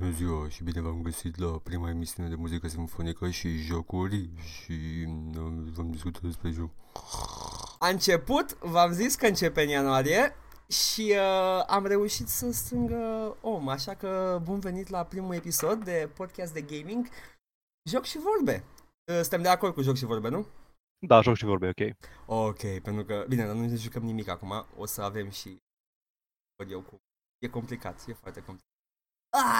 Bună ziua și bine v-am găsit la prima emisiune de muzică simfonică și jocuri și uh, vom discuta despre joc. A început, v-am zis că începe în ianuarie și uh, am reușit să strâng uh, om, așa că bun venit la primul episod de podcast de gaming Joc și vorbe. Uh, suntem de acord cu joc și vorbe, nu? Da, joc și vorbe, ok. Ok, pentru că, bine, dar nu ne jucăm nimic acum, o să avem și eu cu... E complicat, e foarte complicat.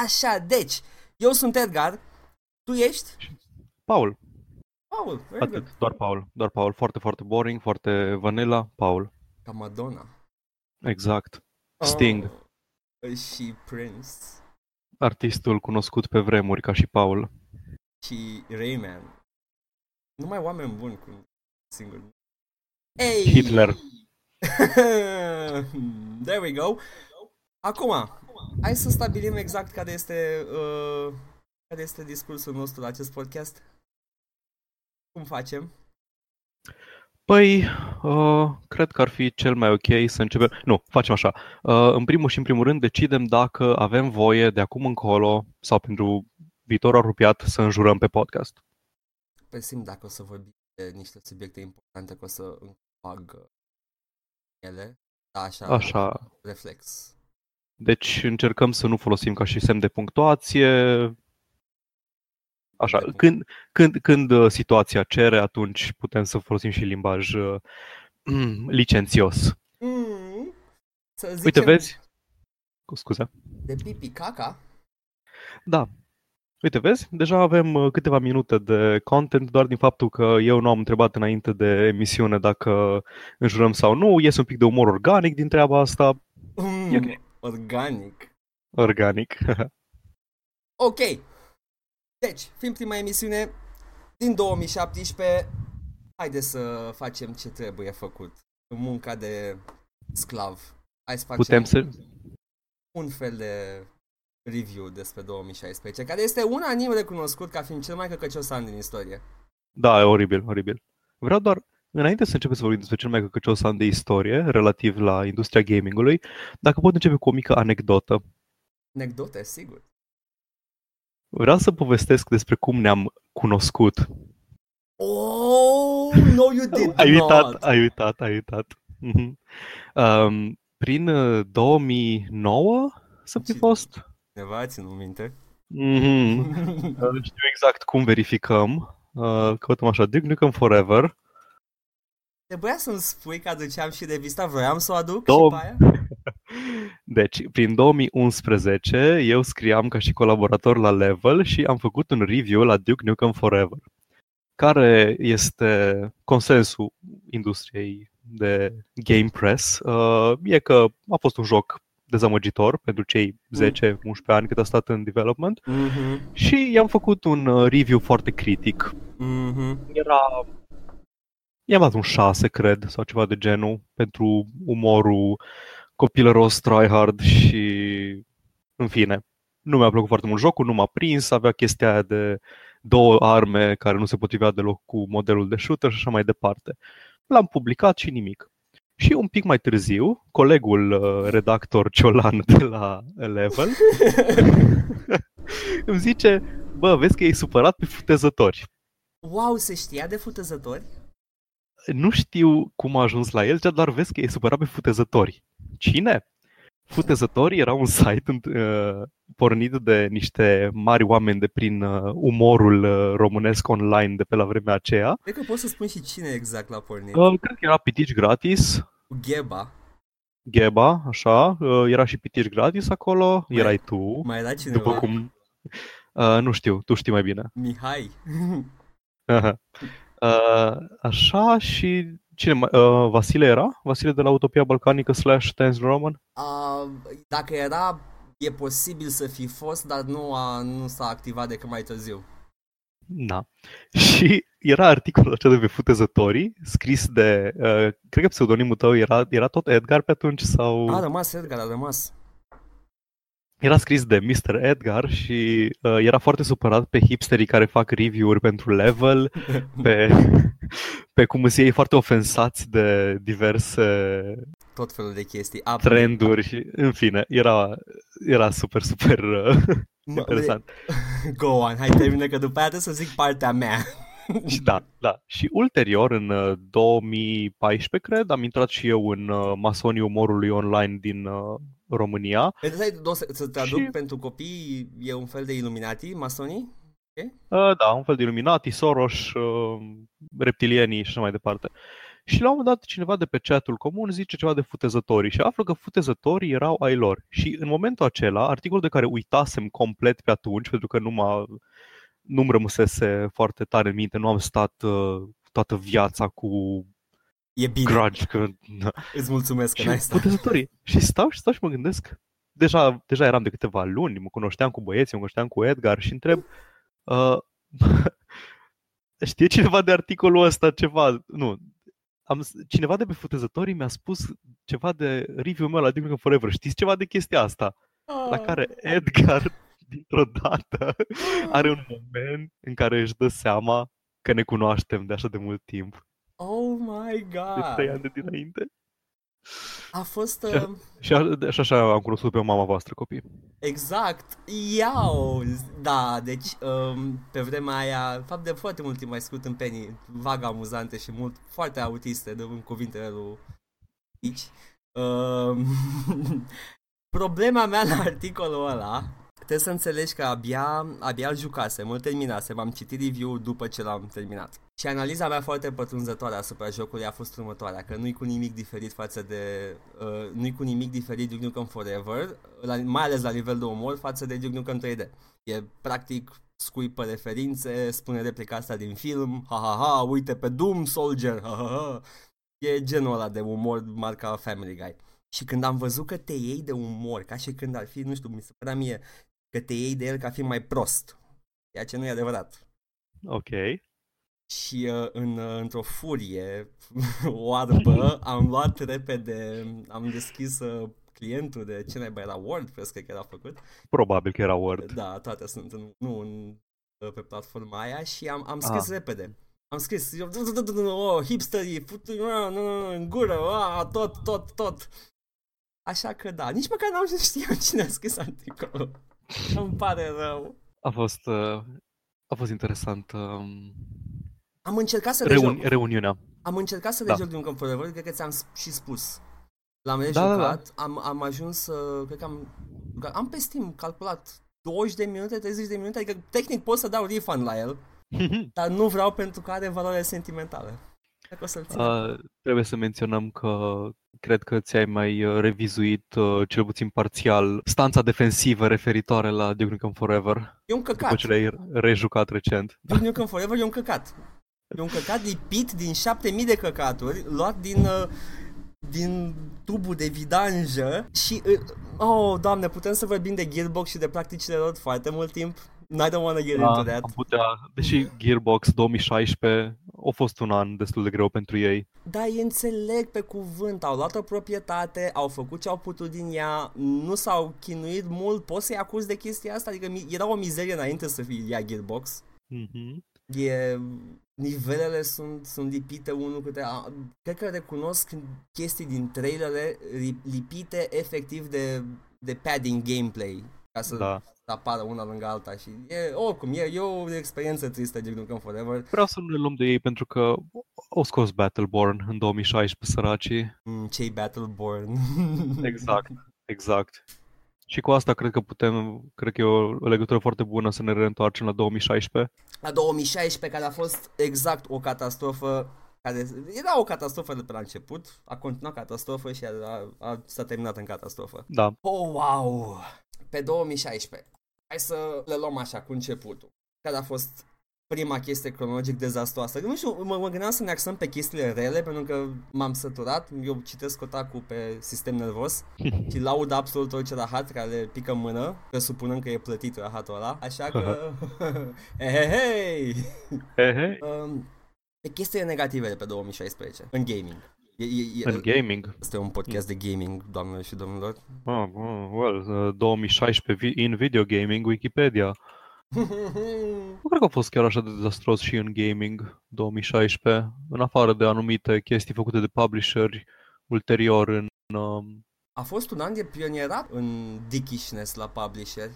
Așa, deci, eu sunt Edgar, tu ești? Paul. Paul, very Atât, good. doar Paul. Doar Paul. Foarte, foarte boring, foarte vanilla. Paul. Ca Madonna. Exact. Sting. Oh, și Prince. Artistul cunoscut pe vremuri ca și Paul. și Rayman. Numai oameni buni cu singur. Hey! Hitler. There we go. Acum, hai să stabilim exact care este uh, care este discursul nostru la acest podcast. Cum facem? Păi, uh, cred că ar fi cel mai ok să începem... Nu, facem așa. Uh, în primul și în primul rând decidem dacă avem voie de acum încolo sau pentru viitorul apropiat să înjurăm pe podcast. Pe simt dacă o să vorbim de niște subiecte importante, că o să bag uh, ele. Da, așa, Așa. reflex. Deci încercăm să nu folosim ca și semn de punctuație. Așa, De punct- când, când, când uh, situația cere, atunci putem să folosim și limbaj uh, licențios. Mm, să zicem Uite, vezi? Scuze. de pipi caca. Da. Uite, vezi? Deja avem uh, câteva minute de content doar din faptul că eu nu am întrebat înainte de emisiune dacă înjurăm sau nu. Iese un pic de umor organic din treaba asta. Mm, E ok. Organic. Organic. Ok. Deci, fiind prima emisiune din 2017, haide să facem ce trebuie făcut. Munca de sclav. Hai să facem Putem să... un fel de review despre 2016, care este unanim recunoscut ca fiind cel mai căcăcios an din istorie. Da, e oribil, oribil. Vreau doar, înainte să începem să vorbim despre cel mai căcăcios an de istorie relativ la industria gamingului, dacă pot începe cu o mică anecdotă. Anecdote, sigur. Vreau să povestesc despre cum ne-am cunoscut. Oh, no you did Ai not. uitat, ai uitat, ai uitat. Mhm. Um, prin uh, 2009 să fi Ce- fost. Cineva ținut minte? Mhm. Uh, Știu exact cum verificăm. Uh, Căutăm așa, Duke Nukem Forever. Trebuia să-mi spui că aduceam și revista, vroiam să o aduc Două- și pe aia? Deci, prin 2011, eu scriam ca și colaborator la Level și am făcut un review la Duke Nukem Forever, care este consensul industriei de Game Press. Uh, e că a fost un joc dezamăgitor pentru cei 10-11 ani cât a stat în development Mhm, și i-am făcut un uh, review foarte critic. mhm. Era... I-am dat un 6, cred, sau ceva de genul, pentru umorul copilăros, tryhard și... În fine, nu mi-a plăcut foarte mult jocul, nu m-a prins, avea chestia aia de două arme care nu se potrivea deloc cu modelul de shooter și așa mai departe. L-am publicat și nimic. Și un pic mai târziu, colegul uh, redactor Ciolan de la Level îmi zice, bă, vezi că e supărat pe futezători. Wow, se știa de futezători? Nu știu cum a ajuns la el, zicea doar vezi că e supărat pe futezători. Cine? Futezători era un site uh, pornit de niște mari oameni de prin uh, umorul uh, românesc online de pe la vremea aceea. Cred că pot să spun și cine exact l-a pornit. Uh, cred că era pitici gratis, Cu Gheba. Gheba, așa, uh, era și pitici gratis acolo, Mai- erai tu, Mai era cineva? după cum... Uh, nu știu, tu știi mai bine. Mihai. uh, așa și cine mai... Uh, Vasile era? Vasile de la Utopia Balcanică slash Tense Roman? Uh, dacă era, e posibil să fi fost, dar nu, a, nu s-a activat decât mai târziu. Da. Și era articolul acela de pe futezătorii, scris de, uh, cred că pseudonimul tău era, era tot Edgar pe atunci sau... A rămas Edgar, a rămas. Era scris de Mr. Edgar și uh, era foarte supărat pe hipsterii care fac review-uri pentru level, pe, pe cum sunt ei foarte ofensați de diverse tot felul de chestii. Absolut. trenduri și, în fine, era, era super, super uh, Mă- interesant. Go on, hai termină că după aia trebuie să zic partea mea. Și da, da. Și ulterior, în uh, 2014, cred, am intrat și eu în uh, masonii umorului online din uh, România. Îți dai două să, să traduc Și- pentru copii, e un fel de Illuminati, masonii? Uh, da, un fel de Illuminati, Soros, uh, reptilienii și așa mai departe. Și la un moment dat cineva de pe chatul comun zice ceva de futezătorii și află că futezătorii erau ai lor. Și în momentul acela, articolul de care uitasem complet pe atunci, pentru că nu m-a, nu-mi rămăsese foarte tare în minte, nu am stat uh, toată viața cu E bine, grudge, că na, îți mulțumesc că Și n-ai stat. putezătorii. Și stau și stau și mă gândesc, deja, deja eram de câteva luni, mă cunoșteam cu băieții, mă cunoșteam cu Edgar și întreb, uh, știe cineva de articolul ăsta ceva? Nu, am, cineva de pe futezătorii mi-a spus ceva de review-ul meu la Duke Nukem Forever. Știți ceva de chestia asta? La care Edgar, dintr-o dată, are un moment în care își dă seama că ne cunoaștem de așa de mult timp, Oh my de trei god! ani de dinainte. A fost... Ce? Uh, Și, a, și așa am cunoscut pe mama voastră copii. exact! Iau! Da, deci um, pe vremea aia, fapt de foarte mult timp mai scurt în penii, vag amuzante și mult, foarte autiste, de în cuvintele lui aici. Um, problema mea la articolul ăla trebuie să înțelegi că abia, abia îl jucasem, îl terminasem, am citit review după ce l-am terminat. Și analiza mea foarte pătrunzătoare asupra jocului a fost următoarea, că nu-i cu nimic diferit față de... Uh, nu-i cu nimic diferit Duke Nukem Forever, la, mai ales la nivel de umor, față de Duke Nukem 3D. E practic scuipă referințe, spune replica asta din film, ha ha ha, uite pe Doom Soldier, ha ha ha. E genul ăla de umor marca Family Guy. Și când am văzut că te iei de umor, ca și când ar fi, nu știu, mi se părea mie că te iei de el ca fiind mai prost. Ceea ce nu e adevărat. Ok. Și uh, în, uh, într-o furie oarbă am luat repede, am deschis uh, clientul de ce naiba era WordPress, cred că era făcut. Probabil că era Word. Da, toate sunt în, nu în, uh, pe platforma aia și am, am scris Ah. repede. Am scris, eu, oh, hipsterii, futu, nu, nu, nu, în gură, ah, tot, tot, tot. Așa că da, nici măcar n-am știut cine a scris articolul. Îmi pare rău. A fost, uh, a fost interesant um, Am încercat să reuni- rejoc, reuniunea. am încercat să Da. rejoc Duke Nukem Forever, cred că ți-am s- și spus. L-am Da, rejucat, da, am, am ajuns să, cred că am, am pe Steam calculat 20 de minute, 30 de minute, adică tehnic pot să dau refund la el, dar nu vreau pentru că are valoare sentimentală. Cred că o să-l țin. Uh, trebuie să menționăm că cred că ți-ai mai uh, revizuit, uh, cel puțin parțial, stanța defensivă referitoare la Duke Nukem Forever, E un după căcat. ce l-ai rejucat recent. Duke Nukem Forever e un căcat. E un căcat lipit din 7000 de căcaturi, luat din, uh, din tubul de vidanjă și... Uh, oh, doamne, putem să vorbim de Gearbox și de practicile lor foarte mult timp? I don't want to get into Da, that. am putea, deși Gearbox 2016 a fost un an destul de greu pentru ei. Da, îi înțeleg pe cuvânt, au luat o proprietate, au făcut ce au putut din ea, nu s-au chinuit mult, poți să-i acuzi de chestia asta? Adică mi- era o mizerie înainte să fie ea Gearbox. Mhm. E, nivelele sunt, sunt lipite unul câte... A, cred că recunosc chestii din trailere ri- lipite efectiv de, de padding gameplay ca să Da. apară una lângă alta și e, oricum, e, e o experiență tristă Duke Nukem Forever. Vreau să nu ne luăm de ei pentru că au scos Battleborn în 2016 săracii. Mm, cei Battleborn. Exact, exact. Și cu asta cred că putem, cred că e o legătură foarte bună să ne reîntoarcem la 2016. la 2016, care a fost exact o catastrofă care era o catastrofă de pe la început, a continuat catastrofă și a, a, a, s-a terminat în catastrofă. Da, Oh, wow! Pe 2016. Hai să le luăm așa, cu începutul. Care a fost prima chestie cronologic dezastroasă. Nu știu, mă, mă gândeam să ne axăm pe chestiile rele, pentru că m-am săturat. Eu citesc Kotaku pe sistem nervos și laud absolut orice rahat care pică în mână, presupunând că e plătit rahatul ăla. Așa că... hei, hei, hei! he, he. Um, pe chestiile negative de pe 2016, în gaming. E, e, e, în gaming. Este un podcast de gaming, doamnelor și domnilor. Oh, oh, well, uh, 2016 vi- in video gaming, Wikipedia. Nu cred că a fost chiar așa de dezastros și în gaming 2016, în afară de anumite chestii făcute de publisheri ulterior în um, A fost un an de pionierat în dickishness la publisher.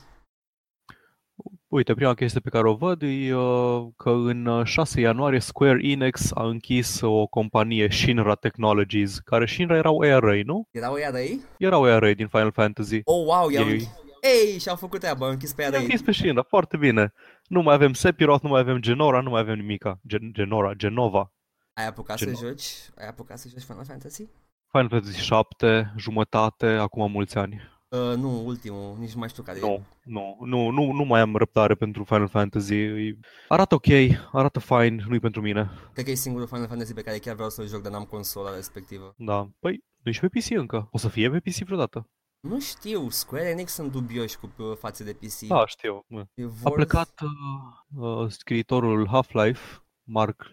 Uite, prima chestie pe care o văd e uh, că în uh, 6 ianuarie Square Enix a închis o companie, Shinra Technologies, care Shinra erau ARA, nu? Erau ea răi? Erau ARA din Final Fantasy. Oh, wow, i-au Ei- închis. Ei, și-au făcut treaba, au închis pe ea I-a răi. închis pe Shinra, foarte bine. Nu mai avem Sephiroth, nu mai avem Genora, nu mai avem nimica. Gen- Genora, Genova. Ai apucat Ce să nu? joci? Ai apucat să joci Final Fantasy? Final Fantasy 7, jumătate, acum mulți ani. Uh, nu, ultimul, nici nu mai știu care e. Nu, nu, nu, nu, nu mai am răbdare pentru Final Fantasy. E- Arată ok, arată fine, nu-i pentru mine. Cred că e singurul Final Fantasy pe care chiar vreau să-l joc, dar n-am consola respectivă. Da, păi, nu ești pe PC încă. O să fie pe PC vreodată. Nu știu, Square Enix sunt dubioși cu uh, față de PC. Da, știu. E A vor- plecat uh, uh, scriitorul Half-Life, Mark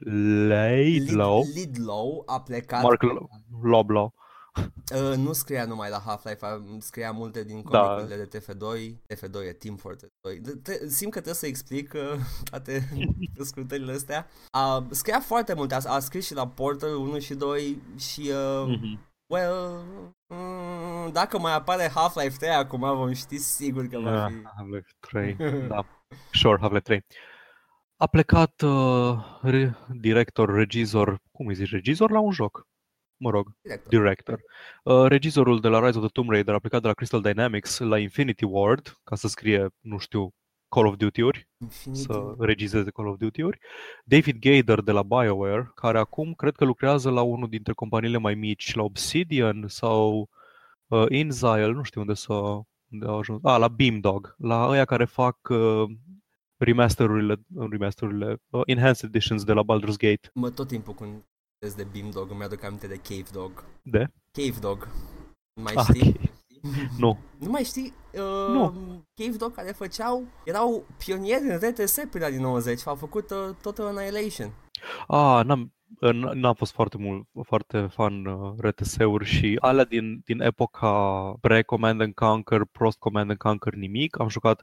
Laidlaw. Lid- Lidlow a plecat. Mark Loblaw. Uh, nu scria numai la Half-Life, a- scria multe din Da. comicurile de TF2. TF2 e Team Fortress 2. De- te- Simt că trebuie să explic uh, toate scurtările astea. A, scria foarte multe, a, a scris și la Portal 1 și 2 și, uh, Mhm. well, mm, dacă mai apare Half-Life 3 acum vom ști sigur că va Ah, fi. Half-Life 3, da. Sure, Half-Life 3. A plecat uh, re- director, regizor, cum îi zici, regizor la un joc? Mă rog, Director. director. Uh, regizorul de la Rise of the Tomb Raider a plecat de la Crystal Dynamics la Infinity Ward ca să scrie, nu știu, Call of Duty-uri, Infinity. să regizeze Call of Duty-uri. David Gader de la BioWare, care acum cred că lucrează la unul dintre companiile mai mici, la Obsidian sau uh, InXile, nu știu unde s-a unde au ajuns. Ah, la Beamdog, la ăia care fac uh, remasterurile, uh, remasterurile uh, enhanced editions de la Baldur's Gate. Mă tot timpul când vorbesc de Beam Dog, îmi aduc aminte de Cave Dog. De? Cave Dog. Mai Ah, știi? ok. Nu. Nu mai știi? Uh, Nu. Cave Dog care făceau, erau pionieri în RTS până din 90, au făcut uh, Total Annihilation. Ah, n-am, n- n-am fost foarte mult, foarte fan uh, RTS-uri și alea din, din epoca pre-Command and Conquer, post-Command and Conquer nimic. Am jucat,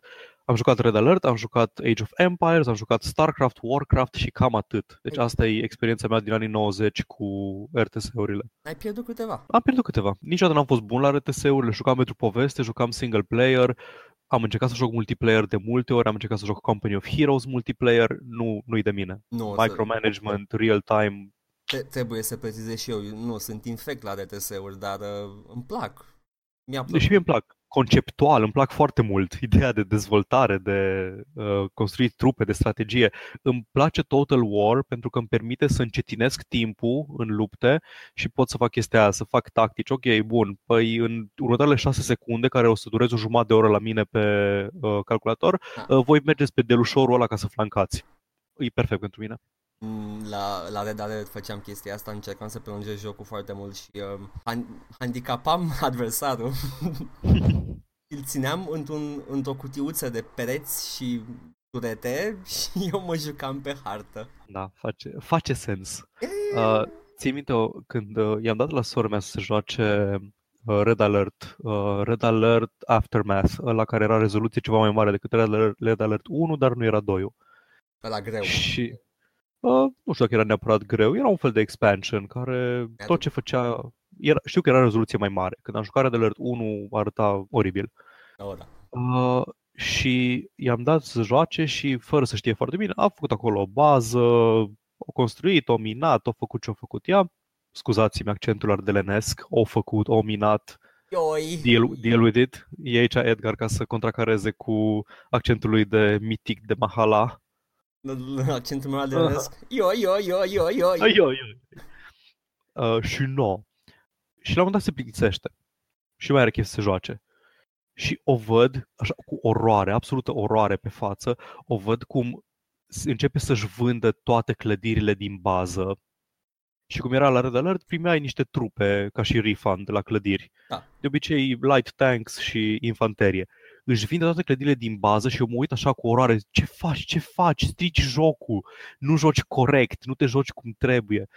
am jucat Red Alert, am jucat Age of Empires, am jucat StarCraft, Warcraft și cam atât. Deci asta e experiența mea din anii 90 cu RTS-urile. Ai pierdut câteva. Am pierdut câteva. Niciodată n-am fost bun la RTS-urile, jucam pentru poveste, jucam single player, am încercat să joc multiplayer de multe ori, am încercat să joc Company of Heroes multiplayer, nu, nu-i de mine. Nu, o să- Micromanagement, real-time, Te- trebuie să precizez și eu, nu sunt infect la RTS-uri, dar uh, îmi plac. Mi-a plăcut. Și mie îmi plac. Conceptual, îmi plac foarte mult ideea de dezvoltare, de uh, construit trupe, de strategie. Îmi place Total War pentru că îmi permite să încetinesc timpul în lupte și pot să fac chestia aia, să fac tactici. Ok, bun, păi în următoarele 6 secunde, care o să dureze o jumătate de oră la mine pe uh, calculator, Da. uh, voi mergeți pe delușorul ăla ca să flancați. E perfect pentru mine. Mm, La, la Red Alert făceam chestia asta, încercam să prelungesc jocul foarte mult și uh, han- handicapam adversarul. Îl țineam într-un, într-o cutiuță de pereți și turete și eu mă jucam pe hartă. Da, face, face sens. Uh, ții minte o- când uh, i-am dat la sora mea să se joace uh, Red Alert, uh, Red Alert Aftermath, la care era rezoluție ceva mai mare decât Red Alert, Red Alert 1, dar nu era 2 Ăla greu. Și uh, nu știu dacă era neapărat greu, era un fel de expansion care tot ce făcea, era, știu că era rezoluție mai mare. Când am jucat Red Alert 1 arăta oribil. Oh, da. Uh, și i-am dat să joace și fără să știe foarte bine, a făcut acolo o bază, o construit, o minat, o făcut ce a făcut ea. Scuzați-mi accentul ardelenesc, o făcut, o minat, Ioi! deal, deal with it. E aici Edgar ca să contracareze cu accentul lui de mitic de Mahala. Accentul meu de Yo, yo, yo, yo, yo, Ai, ai, ai. Uh, și nu. Și la un moment dat se plictisește. Și mai are chef să se joace. Și o văd, așa, cu oroare, absolută oroare pe față, o văd cum s- începe să-și vândă toate clădirile din bază. Și cum era la Red Alert, primeai niște trupe ca și refund de la clădiri. Da. De obicei, light tanks și infanterie. Își vinde toate clădirile din bază și eu mă uit așa cu oroare. Ce faci? Ce faci? Strici jocul. Nu joci corect. Nu te joci cum trebuie.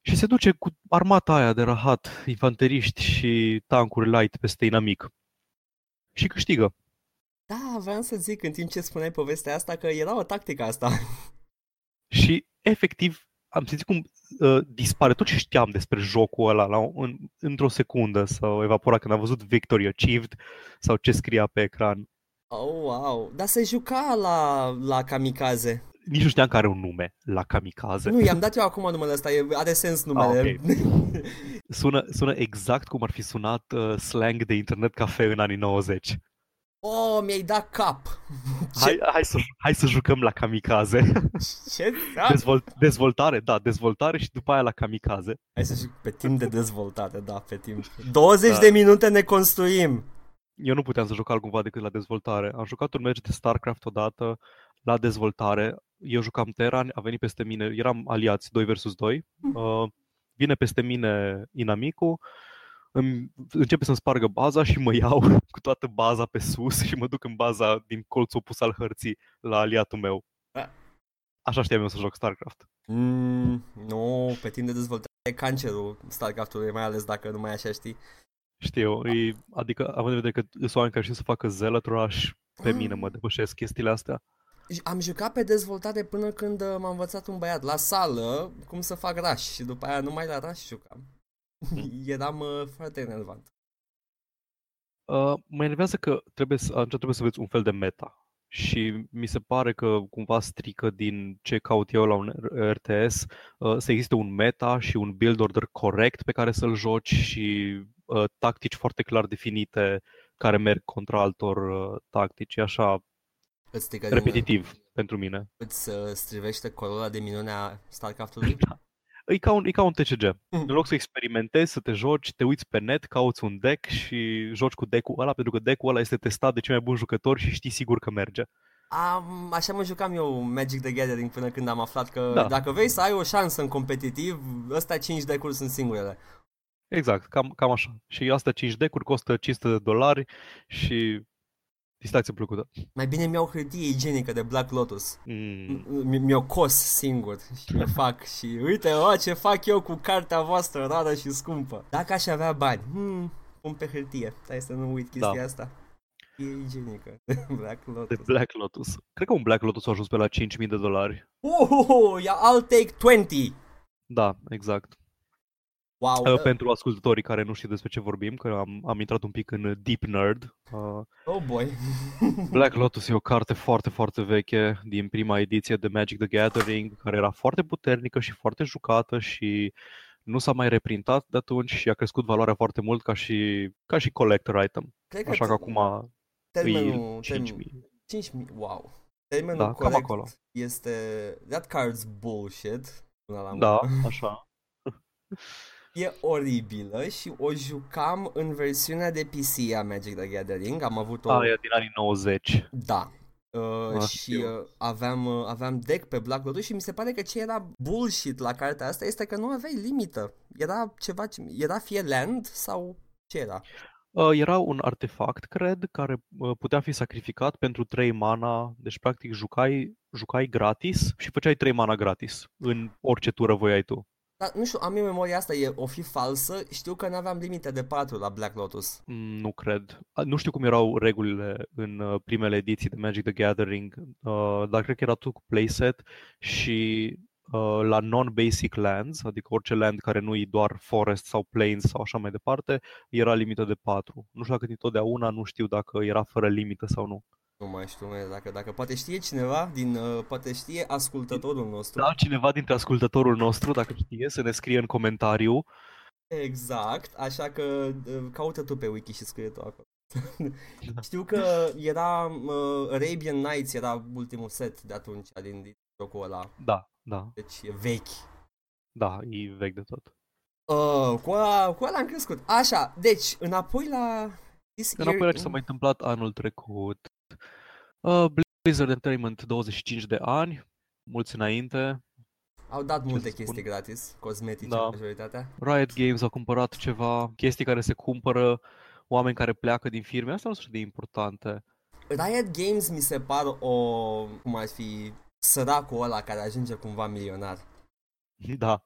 Și se duce cu armata aia de rahat, infanteriști și tancuri light peste inamic. Și câștigă. Da, vreau să zic în timp ce spuneai povestea asta că era o tactică asta. Și efectiv am simțit cum uh, dispare tot ce știam despre jocul ăla la, în, într-o secundă sau evapora când am văzut Victory Achieved sau ce scria pe ecran. Oh, wow. Dar se juca la, la Kamikaze. Nici nu știam că are un nume, la Kamikaze. Nu, i-am dat eu acum numele ăsta, e, are sens numele. Ah, sună, sună exact cum ar fi sunat uh, slang de internet cafe în anii 90. Oh, mi-ai dat cap. Hai, hai, să, hai să jucăm la kamikaze. Ce? Da. Dezvolt, dezvoltare, da, dezvoltare și după aia la kamikaze. Hai să juc pe timp de dezvoltare, da, pe timp. 20 da. de minute ne construim. Eu nu puteam să joc altcumva decât la dezvoltare. Am jucat un meci de StarCraft odată la dezvoltare. Eu jucam Terran, a venit peste mine, eram aliați 2 versus 2. Hm. Uh, vine peste mine inamicul, îmi începe să-mi spargă baza și mă iau cu toată baza pe sus și mă duc în baza din colțul opus al hărții la aliatul meu. Așa știam eu să joc StarCraft. Mm, nu, pe timp de dezvoltare e cancerul StarCraft-ului, mai ales dacă nu mai așa știi. Știu, e, adică având în vedere că sunt oameni care știu să facă zealot rush, pe mm. mine mă depășesc chestiile astea. Am jucat pe dezvoltare până când uh, m-a învățat un băiat la sală cum să fac rush și după aia numai la rush jucam. Eram uh, foarte enervant. Uh, mă enervează că trebuie să, atunci trebuie să vezi un fel de meta. Și mi se pare că cumva strică din ce caut eu la un RTS uh, să existe un meta și un build order corect pe care să-l joci și uh, tactici foarte clar definite care merg contra altor uh, tactici. așa îți repetitiv din, pentru mine. Îți uh, strivește corola de minunea StarCraft-ului? da. E ca un, e ca un TCG. Mm. În loc să experimentezi, să te joci, te uiți pe net, cauți un deck și joci cu deck-ul ăla, pentru că deck-ul ăla este testat de cei mai buni jucători și știi sigur că merge. Am, așa mă jucam eu Magic the Gathering până când am aflat că da. dacă vrei să ai o șansă în competitiv, ăsta 5 deck-uri sunt singurele. Exact, cam, cam așa. Și asta 5 deck-uri costă 500 de dolari și distracție plăcută. Mai bine mi-au hârtie igienică de Black Lotus. Mm. Mi-o cos singur și mi fac și uite o, ce fac eu cu cartea voastră rară și scumpă. Dacă aș avea bani, hmm, pun pe hârtie. Stai să nu uit chestia da. asta. E igienică. Black Lotus. De Black Lotus. Cred că un Black Lotus a ajuns pe la 5.000 de dolari. Oh, yeah, I'll take 20. Da, exact. Wow. Uh, pentru ascultătorii care nu știu despre ce vorbim, că am, am intrat un pic în deep nerd. Uh, oh boy! Black Lotus e o carte foarte, foarte veche din prima ediție de Magic the Gathering, care era foarte puternică și foarte jucată și nu s-a mai reprintat de atunci și a crescut valoarea foarte mult ca și, ca și collector item. Cred Așa că, că acum termenul, 5.000. 5.000, wow. Termenul da, corect acolo. este That card's bullshit. Da, așa. e oribilă și o jucam în versiunea de PC a Magic the Gathering. Am avut o... Aia din anii 90. Da. Uh, ah, și uh, aveam, uh, aveam deck pe Black Lotus și mi se pare că ce era bullshit la cartea asta este că nu aveai limită. Era ceva, era fie land sau ce era? Uh, era un artefact, cred, care uh, putea fi sacrificat pentru 3 mana, deci practic jucai, jucai gratis și făceai 3 mana gratis în orice tură voiai tu. Dar nu știu, am eu memoria asta, e o fi falsă, știu că nu aveam limite de 4 la Black Lotus. Mm, nu cred. Nu știu cum erau regulile în uh, primele ediții de Magic the Gathering, uh, dar cred că era tot cu playset și uh, la non-basic lands, adică orice land care nu e doar forest sau plains sau așa mai departe, era limită de 4. Nu știu dacă întotdeauna, nu știu dacă era fără limită sau nu. Nu mai știu, mai dacă, dacă poate știe cineva din, uh, poate știe ascultătorul nostru. Da, cineva dintre ascultătorul nostru, dacă știe, să ne scrie în comentariu. Exact, așa că uh, caută tu pe wiki și scrie tu acolo. Da. Știu că era uh, Arabian Nights, era ultimul set de atunci din, din jocul ăla. Da, da. Deci e vechi. Da, e vechi de tot. Uh, cu ăla, cu ăla am crescut. Așa, deci, înapoi la... Înapoi la ce s-a mai întâmplat anul trecut. Uh, Blizzard Entertainment 25 de ani, mulți înainte. Au dat multe chestii spun? gratis, cosmetice da. majoritatea. Riot Games a cumpărat ceva, chestii care se cumpără, oameni care pleacă din firme, astea nu sunt de importante. Riot Games mi se par o, cum ar fi, săracul ăla care ajunge cumva milionar. Da.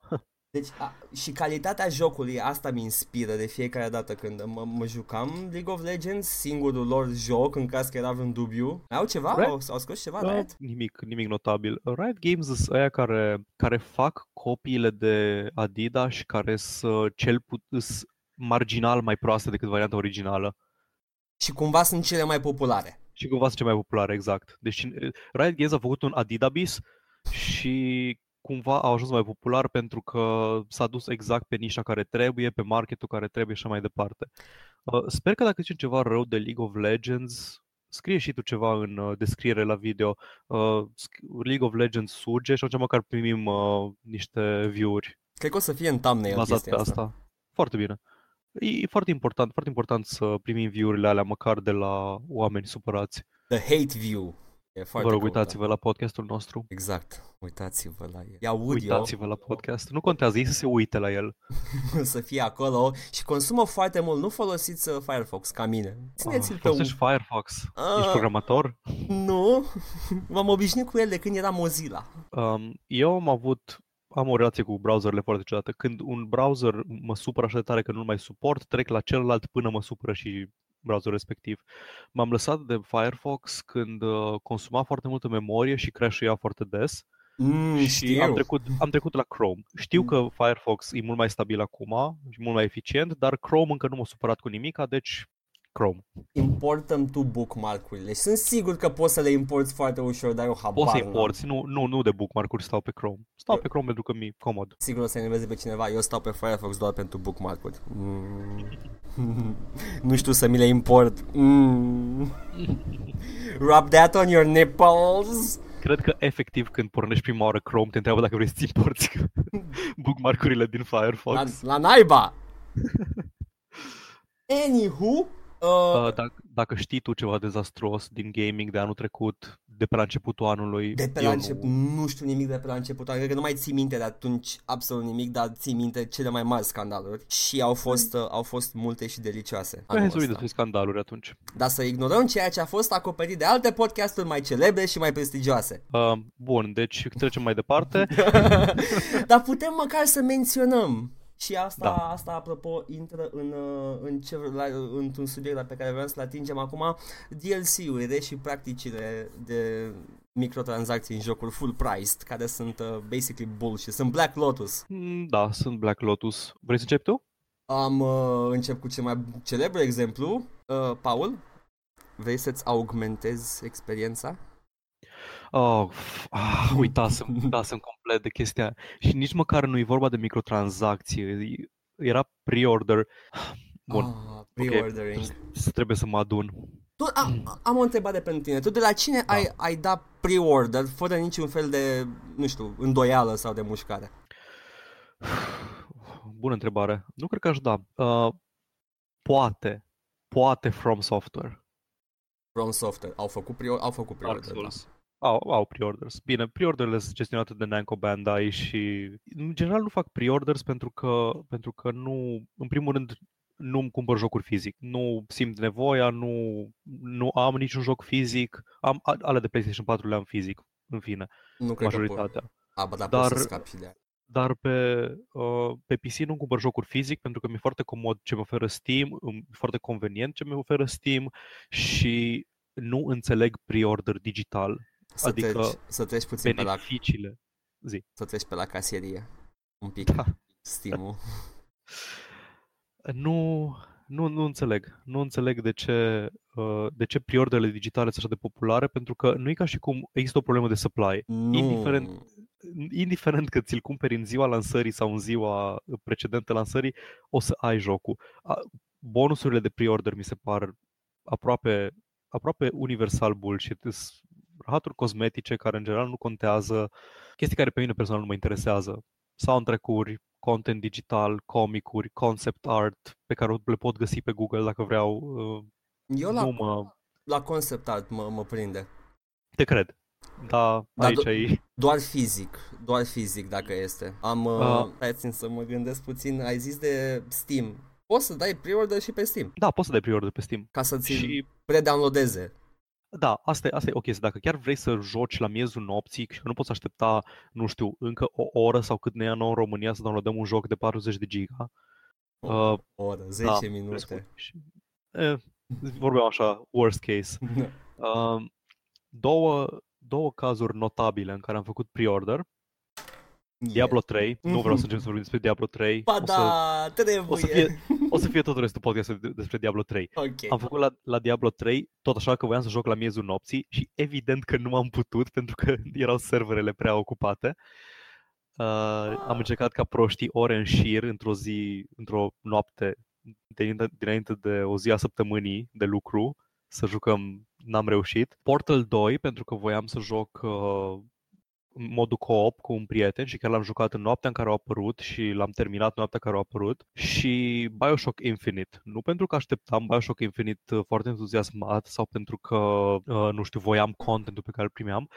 Deci, a, și calitatea jocului, asta mi inspiră de fiecare dată când mă, mă jucam League of Legends, singurul lor joc, în caz că era vreun dubiu. Au ceva? Riot? Au, au scos ceva, Da, Riot? nimic, nimic notabil. Riot Games sunt aia care, care fac copiile de Adidas și care sunt cel put, îs marginal mai proaste decât varianta originală. Și cumva sunt cele mai populare. Și cumva sunt cele mai populare, exact. Deci cine- Riot Games a făcut un Adidabis și cumva a ajuns mai popular pentru că s-a dus exact pe nișa care trebuie, pe marketul care trebuie și așa mai departe. Uh, Sper că dacă zicem ceva rău de League of Legends, scrie și tu ceva în uh, descriere la video. Uh, sc- League of Legends suge și atunci măcar primim uh, niște view-uri Cred că o să fie în thumbnail bazat chestia pe asta. Foarte bine. E foarte important, foarte important să primim view-urile alea măcar de la oameni supărați. The hate view. E foarte Vă rog, cool, uitați-vă da. la podcastul nostru. Exact. Uitați-vă la el. E audio. Uitați-vă la podcast. Nu contează, ei să se uite la el. să fie acolo și consumă foarte mult. Nu folosiți uh, Firefox ca mine. Țineți-l Ah, pe un... Folosești Firefox. Ah. Ești programator? Nu, m-am obișnuit cu el de când era Mozilla. Um, eu am avut am o relație cu browserele foarte ciudată. Când un browser mă supără așa de tare că nu-l mai suport, trec la celălalt până mă supără și browserul respectiv. M-am lăsat de Firefox când uh, consuma foarte multă memorie și crash-ua foarte des Mm, și știu. am trecut, am trecut la Chrome. Știu că Firefox e mult mai stabil acum și mult mai eficient, dar Chrome încă nu m-a supărat cu nimica, deci Chrome. Importăm tu bookmark-urile și sunt sigur că poți să le importi foarte ușor, dar eu habar Poți să n-am. importi, nu, nu, nu de bookmark-uri stau pe Chrome. Stau pe Chrome pentru că mi-e comod. Sigur o să enerveze pe cineva, eu stau pe Firefox doar pentru bookmark-uri. Mm. nu știu să mi le import. Mm. Rub that on your nipples. Cred că efectiv când pornești prima oară Chrome te întreabă dacă vrei să-ți importi bookmark-urile din La, Firefox. la naiba. Anywho, uh, Uh, dacă, dacă știi tu ceva dezastruos din gaming de anul trecut, de pe la începutul anului, De pe eu la început, nu... nu știu nimic de pe la început, cred că nu mai ții minte de atunci absolut nimic, dar ții minte cele mai mari scandaluri și au fost, uh, au fost multe și delicioase. Păi anul hai să vorbim ăsta. despre scandaluri atunci. Dar să ignorăm ceea ce a fost acoperit de alte podcasturi mai celebre și mai prestigioase. Uh, bun, deci trecem mai departe. Dar putem măcar să menționăm. Și asta, Da. asta apropo, intră în, uh, în ce, la, într-un subiect la pe care vreau să-l atingem acum, DLC-urile și practicile de microtransacții în jocuri full priced, care sunt uh, basically bullshit. Sunt Black Lotus. Mm, Da, sunt Black Lotus. Vrei să începi tu? Am uh, încep cu cel mai celebru exemplu. Uh, Paul, vrei să-ți augmentezi experiența? Oh, f- ah, uitasem, uitasem complet de chestia aia. Și nici măcar nu e vorba de microtransacții. e- Era pre-order. Bun, Ah, pre-ordering. s- trebuie să mă adun. Tu, a, am o întrebare pentru tine. Tu de la cine Da. ai, ai dat pre-order fără niciun fel de, nu știu, îndoială sau de mușcare? Bună întrebare. Nu cred că aș da. Uh, poate. Poate From Software. From Software. Au făcut, pre au făcut Dark pre-order, da. Souls. Au, au pre-orders. Bine, pre-orderele sunt gestionate de Namco Bandai și în general nu fac pre-orders pentru că, pentru că nu, în primul rând, nu îmi cumpăr jocuri fizic. Nu simt nevoia, nu, nu am niciun joc fizic. Am, a- ale de PlayStation 4 le am fizic, în fine, Nu cred că majoritatea. pot. A, bă, dar, Dar- poți să scapi și de aia. Dar pe, uh, pe PC nu cumpăr jocuri fizic pentru că mi-e foarte comod ce mi oferă Steam, îmi- e foarte convenient ce mi oferă Steam și nu înțeleg pre-order digital, Să, adică treci, să treci puțin pe la, beneficiile. Zi. să treci pe la casierie. Un pic. Da. Steam-ul. Nu, nu, nu înțeleg. Nu înțeleg de ce, uh, de ce pre-orderele digitale sunt așa de populare, pentru că nu e ca și cum există o problemă de supply. Nu. Indiferent- Indiferent că ți-l cumperi în ziua lansării sau în ziua precedentă lansării, o să ai jocul. A- Bonusurile de pre-order mi se par aproape, aproape universal bullshit. Sunt rahaturi cosmetice care în general nu contează, chestii care pe mine personal nu mă interesează. Soundtrack-uri, content digital, comicuri, concept art pe care le pot găsi pe Google dacă vreau. uh, Eu la, Nu mă... la concept art mă, mă prinde. Te cred. Da, Da, aici do- e... Doar fizic, doar fizic dacă este. Am, uh, Ah. hai țin să mă gândesc puțin, ai zis de Steam. Poți să dai pre-order și pe Steam, Da, poți să dai pre-order pe Steam. ca să ți Și predownloadeze. Da, asta e, asta e o chestie. Dacă chiar vrei să joci la miezul nopții și că nu poți aștepta, nu știu, încă o oră sau cât ne ia nouă în România să downloadăm un joc de 40 de giga, O Uh, oră, 10 da, minute. presupun- și- E, vorbeam așa, worst case. Uh, două, două cazuri notabile în care am făcut pre-order. Diablo 3, nu vreau să încep să vorbim despre Diablo 3. Ba o, să, da, trebuie. o, să fie, o să fie tot restul podcastului despre Diablo 3. Ok. Am făcut la, la Diablo 3 tot așa că voiam să joc la miezul nopții și evident că nu am putut pentru că erau serverele prea ocupate. Uh, am încercat ca proștii ore în șir într-o zi, într-o noapte dinainte, dinainte de o zi a săptămânii de lucru să jucăm, n-am reușit. Portal 2 pentru că voiam să joc uh, în modul co-op cu un prieten și chiar l-am jucat în noaptea în care au apărut și l-am terminat noaptea care au apărut și Bioshock Infinite. Nu pentru că așteptam Bioshock Infinite uh, foarte entuziasmat sau pentru că, uh, nu știu, voiam contentul pe care îl primeam,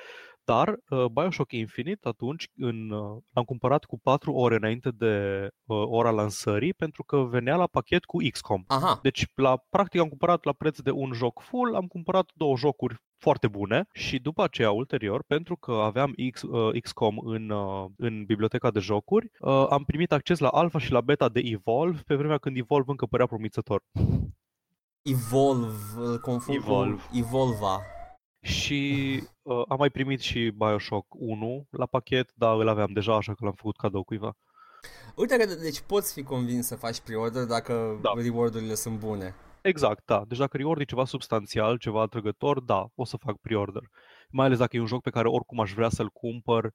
dar uh, Bioshock Infinite atunci în, uh, l-am cumpărat cu 4 ore înainte de uh, ora lansării pentru că venea la pachet cu XCOM. Aha. Deci, la, practic, am cumpărat la preț de un joc full, am cumpărat două jocuri foarte bune și după aceea, ulterior, pentru că aveam X, uh, XCOM în, uh, în biblioteca de jocuri, uh, am primit acces la alfa și la beta de Evolve, pe vremea când Evolve încă părea promițător. Evolve, îl confund Evolve. cu Evolva. Și uh, am mai primit și Bioshock 1 la pachet, dar îl aveam deja, așa că l-am făcut cadou cuiva. Uite că deci poți fi convins să faci pre-order dacă Da. reward-urile sunt bune. Exact, da. Deci dacă reordi ceva substanțial, ceva atrăgător, da, o să fac pre-order. Mai ales dacă e un joc pe care oricum aș vrea să-l cumpăr,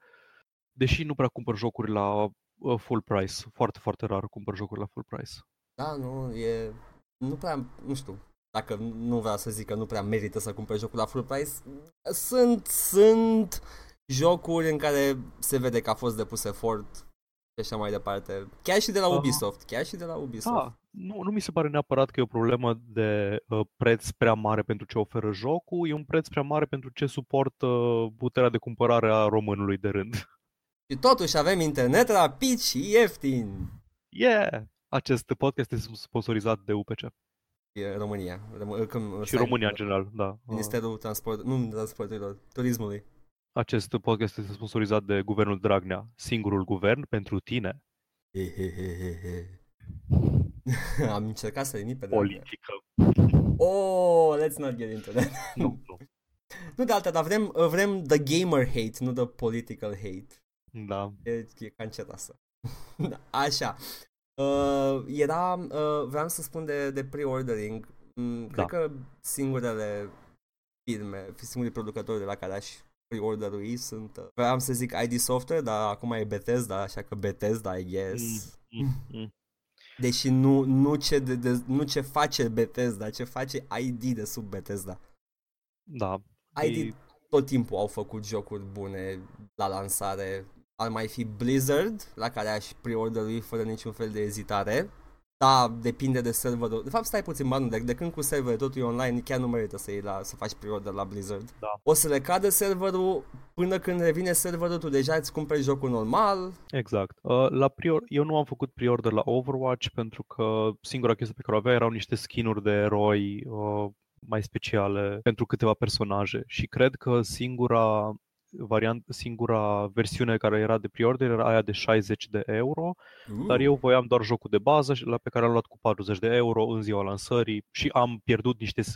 deși nu prea cumpăr jocuri la uh, full price. Foarte, foarte rar cumpăr jocuri la full price. Da, nu, e... Nu prea, nu știu, dacă nu vreau să zic că nu prea merită să cumperi jocul la full price, sunt, sunt jocuri în care se vede că a fost depus efort și așa mai departe. Chiar și de la Ah. Ubisoft, chiar și de la Ubisoft. Da, nu, nu mi se pare neapărat că e o problemă de uh, preț prea mare pentru ce oferă jocul, e un preț prea mare pentru ce suportă puterea de cumpărare a românului de rând. Și totuși avem internet rapid și ieftin. Yeah! Acest podcast este sponsorizat de UPC E România. Răm- cum, și România în general, da. Uh, Ministerul Transport, nu transporturilor, turismului. Acest podcast este sponsorizat de Guvernul Dragnea, singurul guvern pentru tine. Am încercat să limit pe Dragnea. Politică. Oh, let's not get into that. Nu, nu. nu de alta, dar vrem, vrem the gamer hate, nu the political hate. Da. E, e canceroasă. Așa. Uh, era, uh, vreau să spun de, de pre-ordering. Mm, cred Da. că singurele firme, singurii producători de la care aș pre-orderui sunt, uh, vreau să zic ID Software, dar acum e Bethesda, așa că Bethesda, I guess. Mm, mm. Deși nu, nu, ce de, de, nu ce face Bethesda, ce face ID de sub Bethesda. Da. ID E- tot timpul au făcut jocuri bune la lansare. Ar mai fi Blizzard, la care aș pre-orderui fără niciun fel de ezitare. Da, depinde de serverul. De fapt, stai puțin, banu, de, de când cu serverul totul e online, chiar nu merită să, iei la, să faci pre-order la Blizzard. Da. O să le cadă serverul până când revine serverul, tu deja îți cumperi jocul normal. Exact. Uh, La prior, eu nu am făcut pre-order la Overwatch pentru că singura chestie pe care o avea erau niște skin-uri de eroi uh, mai speciale pentru câteva personaje și cred că singura variant, singura versiune care era de pre-order era aia de 60 de euro, dar eu voiam doar jocul de bază și la pe care am luat cu 40 de euro în ziua lansării și am pierdut niște s-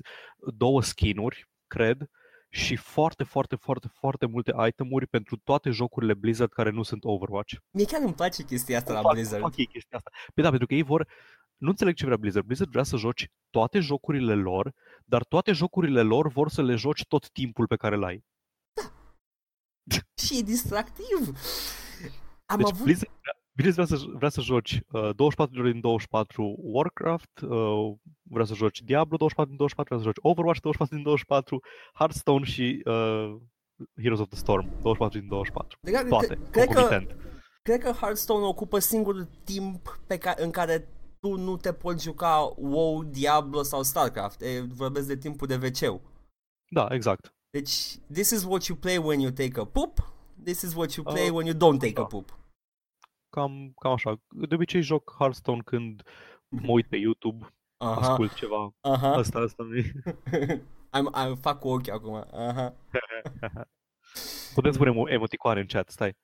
două skin-uri, cred, și foarte, foarte, foarte, foarte multe itemuri pentru toate jocurile Blizzard care nu sunt Overwatch. Mie chiar îmi place chestia asta la Fac- Blizzard. fac ei chestia asta. Păi da, pentru că ei vor... Nu înțeleg ce vrea Blizzard. Blizzard vrea să joci toate jocurile lor, dar toate jocurile lor vor să le joci tot timpul pe care l-ai. Și e distractiv. Am Deci avut... Blizzard, vrea- Blizzard vrea să, vrea să joci uh, 24 de ore din 24 Warcraft, uh, vrea să joci Diablo 24 din 24, vrea să joci Overwatch 24 din 24, Hearthstone și uh, Heroes of the Storm 24 din 24. De care- Toate, cre- cred că, concomitent. cred că Hearthstone ocupă singurul timp pe ca- în care tu nu te poți juca WoW, Diablo sau StarCraft. E, vorbesc de timpul de wc Da, exact. Deci, this is what you play when you take a poop. This is what you play Uh, when you don't take da. a poop. Cam, cam așa. De obicei joc Hearthstone când mă uit pe YouTube, Aha, ascult ceva. aha. Asta, asta mi I'm, I'm, fac cu ochii acum. Aha. Putem spune emo- emoticoane în chat, stai.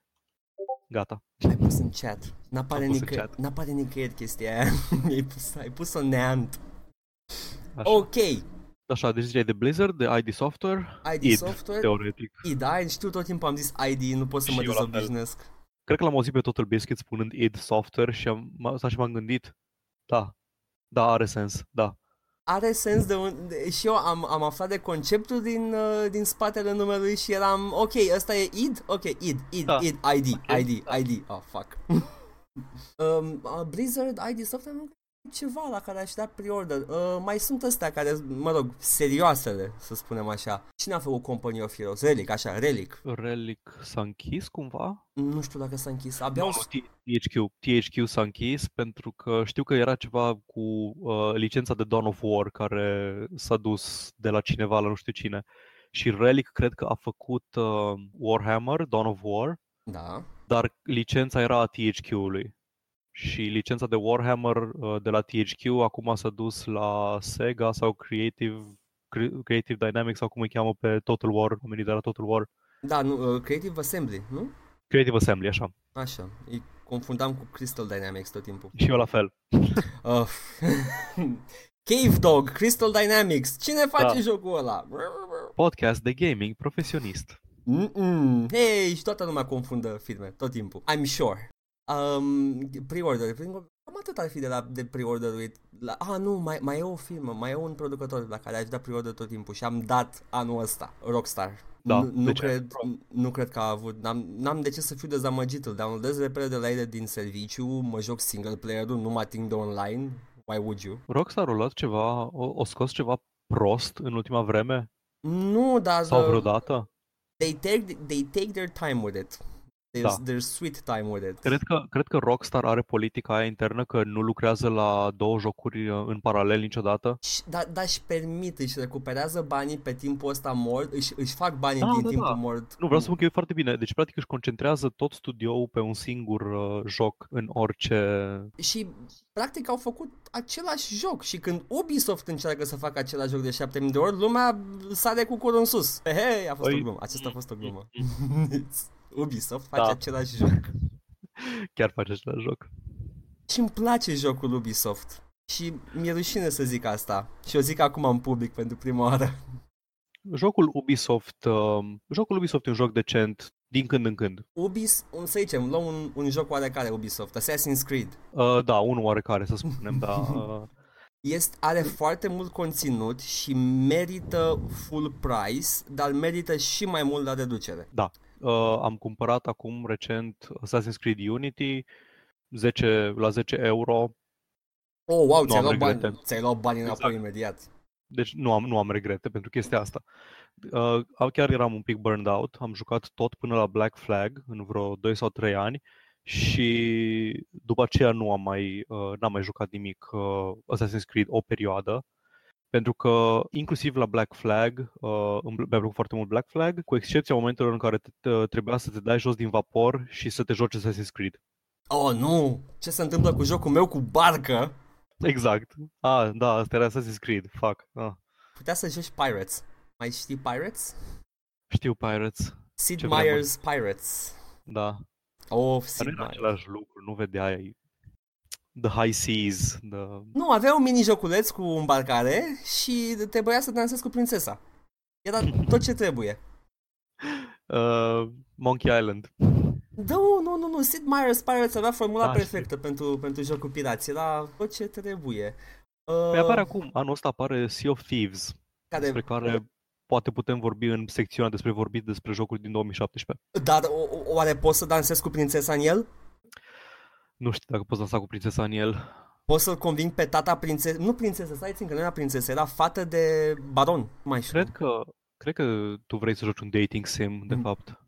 Gata. Ai pus în chat. N-apare, Am pus în nicăieri, chat. n-apare nicăieri chestia aia. ai pus, ai pus-o neant. Așa. Ok. Așa, deci ziceai de Blizzard, de ID Software, ID id, Software. teoretic. id, ai, știu tot timpul am zis ID, nu pot să mă Și eu la fel. dezobișnesc. Cred că l-am auzit pe Total Biscuit spunând id Software și am, m-a, stat și m-am gândit, da, da, are sens, da. Are sens de un... De, și eu am, am aflat de conceptul din, uh, din spatele numelui și eram, ok, ăsta e id? Ok, id, id, Da. id, ID, Ok, ID, ID. Oh, fuck. um, uh, Blizzard, ID Software, nu ceva la care aș da pre-order. Uh, mai sunt astea care, mă rog, serioasele, să spunem așa. Cine a făcut Company of Heroes? Relic, așa, Relic. Relic s-a închis cumva? Nu știu dacă s-a închis. Abia Nu, o... nu, T- THQ. THQ s-a închis pentru că știu că era ceva cu uh, licența de Dawn of War care s-a dus de la cineva la nu știu cine. Și Relic cred că a făcut uh, Warhammer, Dawn of War, Da. dar licența era a THQ-ului. Și licența de Warhammer uh, de la THQ acum s-a dus la Sega sau Creative, Cre- Creative Dynamics sau cum îi cheamă pe Total War, oamenii de la Total War. Da, nu, uh, Creative Assembly, nu? Creative Assembly, așa. Așa. Îi confundam cu Crystal Dynamics tot timpul. Și eu la fel. Uh, Cave Dog, Crystal Dynamics. Cine face Da. jocul ăla? Podcast de gaming profesionist. Mm-mm. Hei, și toată lumea confundă firme, tot timpul. I'm sure. Um, pre-order. Cam atât ar fi de la de pre-orderuit. La, ah, nu, mai, mai e o firmă, mai e un producător la care aș da pre-order tot timpul și am dat anul ăsta, Rockstar. Da, nu, nu, de ce? cred, nu cred că a avut, n-am, n-am de ce să fiu dezamăgit, îl downloadez repede de la ele din serviciu, mă joc single player-ul, nu mă ating de online, why would you? Rockstar a luat ceva, o, o scos ceva prost în ultima vreme? Nu, dar Sau uh, vreodată? they take they take their time with it. Their, Da. their sweet time with it. Cred că, cred că Rockstar are politica aia internă că nu lucrează la două jocuri uh, în paralel niciodată. Și- Dar da, își permit, își recuperează banii pe timpul ăsta mort, își, își fac banii Da, din da, timpul da. mort. Nu, vreau să spun că e foarte bine. Deci, practic, își concentrează tot studioul pe un singur uh, joc în orice... Și practic au făcut același joc și când Ubisoft încearcă să facă același joc de 7000 de ori, lumea sare cu curul în sus. Hei, a fost Păi- o glumă. Acesta a fost o glumă. Ubisoft face Da. același joc. Chiar face același joc. Și îmi place jocul Ubisoft. Și mi-e rușine să zic asta. Și o zic acum în public pentru prima oară. Jocul Ubisoft, uh, jocul Ubisoft e un joc decent din când în când. Ubis, un, să zicem, luăm un, un joc oarecare Ubisoft, Assassin's Creed. Uh, da, unul oarecare, să spunem, da. Uh, Este, are foarte mult conținut și merită full price, dar merită și mai mult la reducere. Uh, am cumpărat acum recent Assassin's Creed Unity 10, la 10 euro. Oh, wow, Nu ți-ai am luat, bani, regrete. ți-ai luat banii înapoi Exact. imediat. Deci nu am, nu am regrete pentru chestia asta. Uh, chiar eram un pic burned out. Am jucat tot până la Black Flag în vreo 2 sau 3 ani și după aceea nu am mai, uh, n-am mai jucat nimic uh, Assassin's Creed o perioadă. Pentru că inclusiv la Black Flag, uh, îmi mi-a plăcut foarte mult Black Flag, cu excepția momentelor în care te, te, trebuia să te dai jos din vapor și să te joci Assassin's Creed. Oh, nu! Ce se întâmplă cu jocul meu cu barcă? Exact. Ah, da, asta era Assassin's Creed. Fuck. Ah. Putea să joci Pirates. Mai știi Pirates? Știu Pirates. Sid Ce vremuri. Meier's Pirates. Da. Oh, Dar Sid nu era Meier. același lucru, nu vedeai The High Seas, the... Nu, avea un mini-joculeț cu îmbarcare și trebuia să dansezi cu prințesa. Era tot ce trebuie. Uh, Monkey Island. Nu, nu, nu, nu, Sid Meier's Pirates avea formula Da, perfectă pentru, pentru jocul pirați. Era tot ce trebuie. Uh, Păi apare acum, anul ăsta apare Sea of Thieves, care, despre care poate putem vorbi în secțiunea despre vorbit despre jocuri din 2017. Dar o, o- oare poți să dansezi cu prințesa în el? Nu știu dacă poți dansa cu prințesa în el. Poți să-l conving pe tata prințesă, nu prințesă, stai țin că nu era prințesă, era fată de baron, nu mai știu. Cred că, cred că tu vrei să joci un dating sim, de fapt.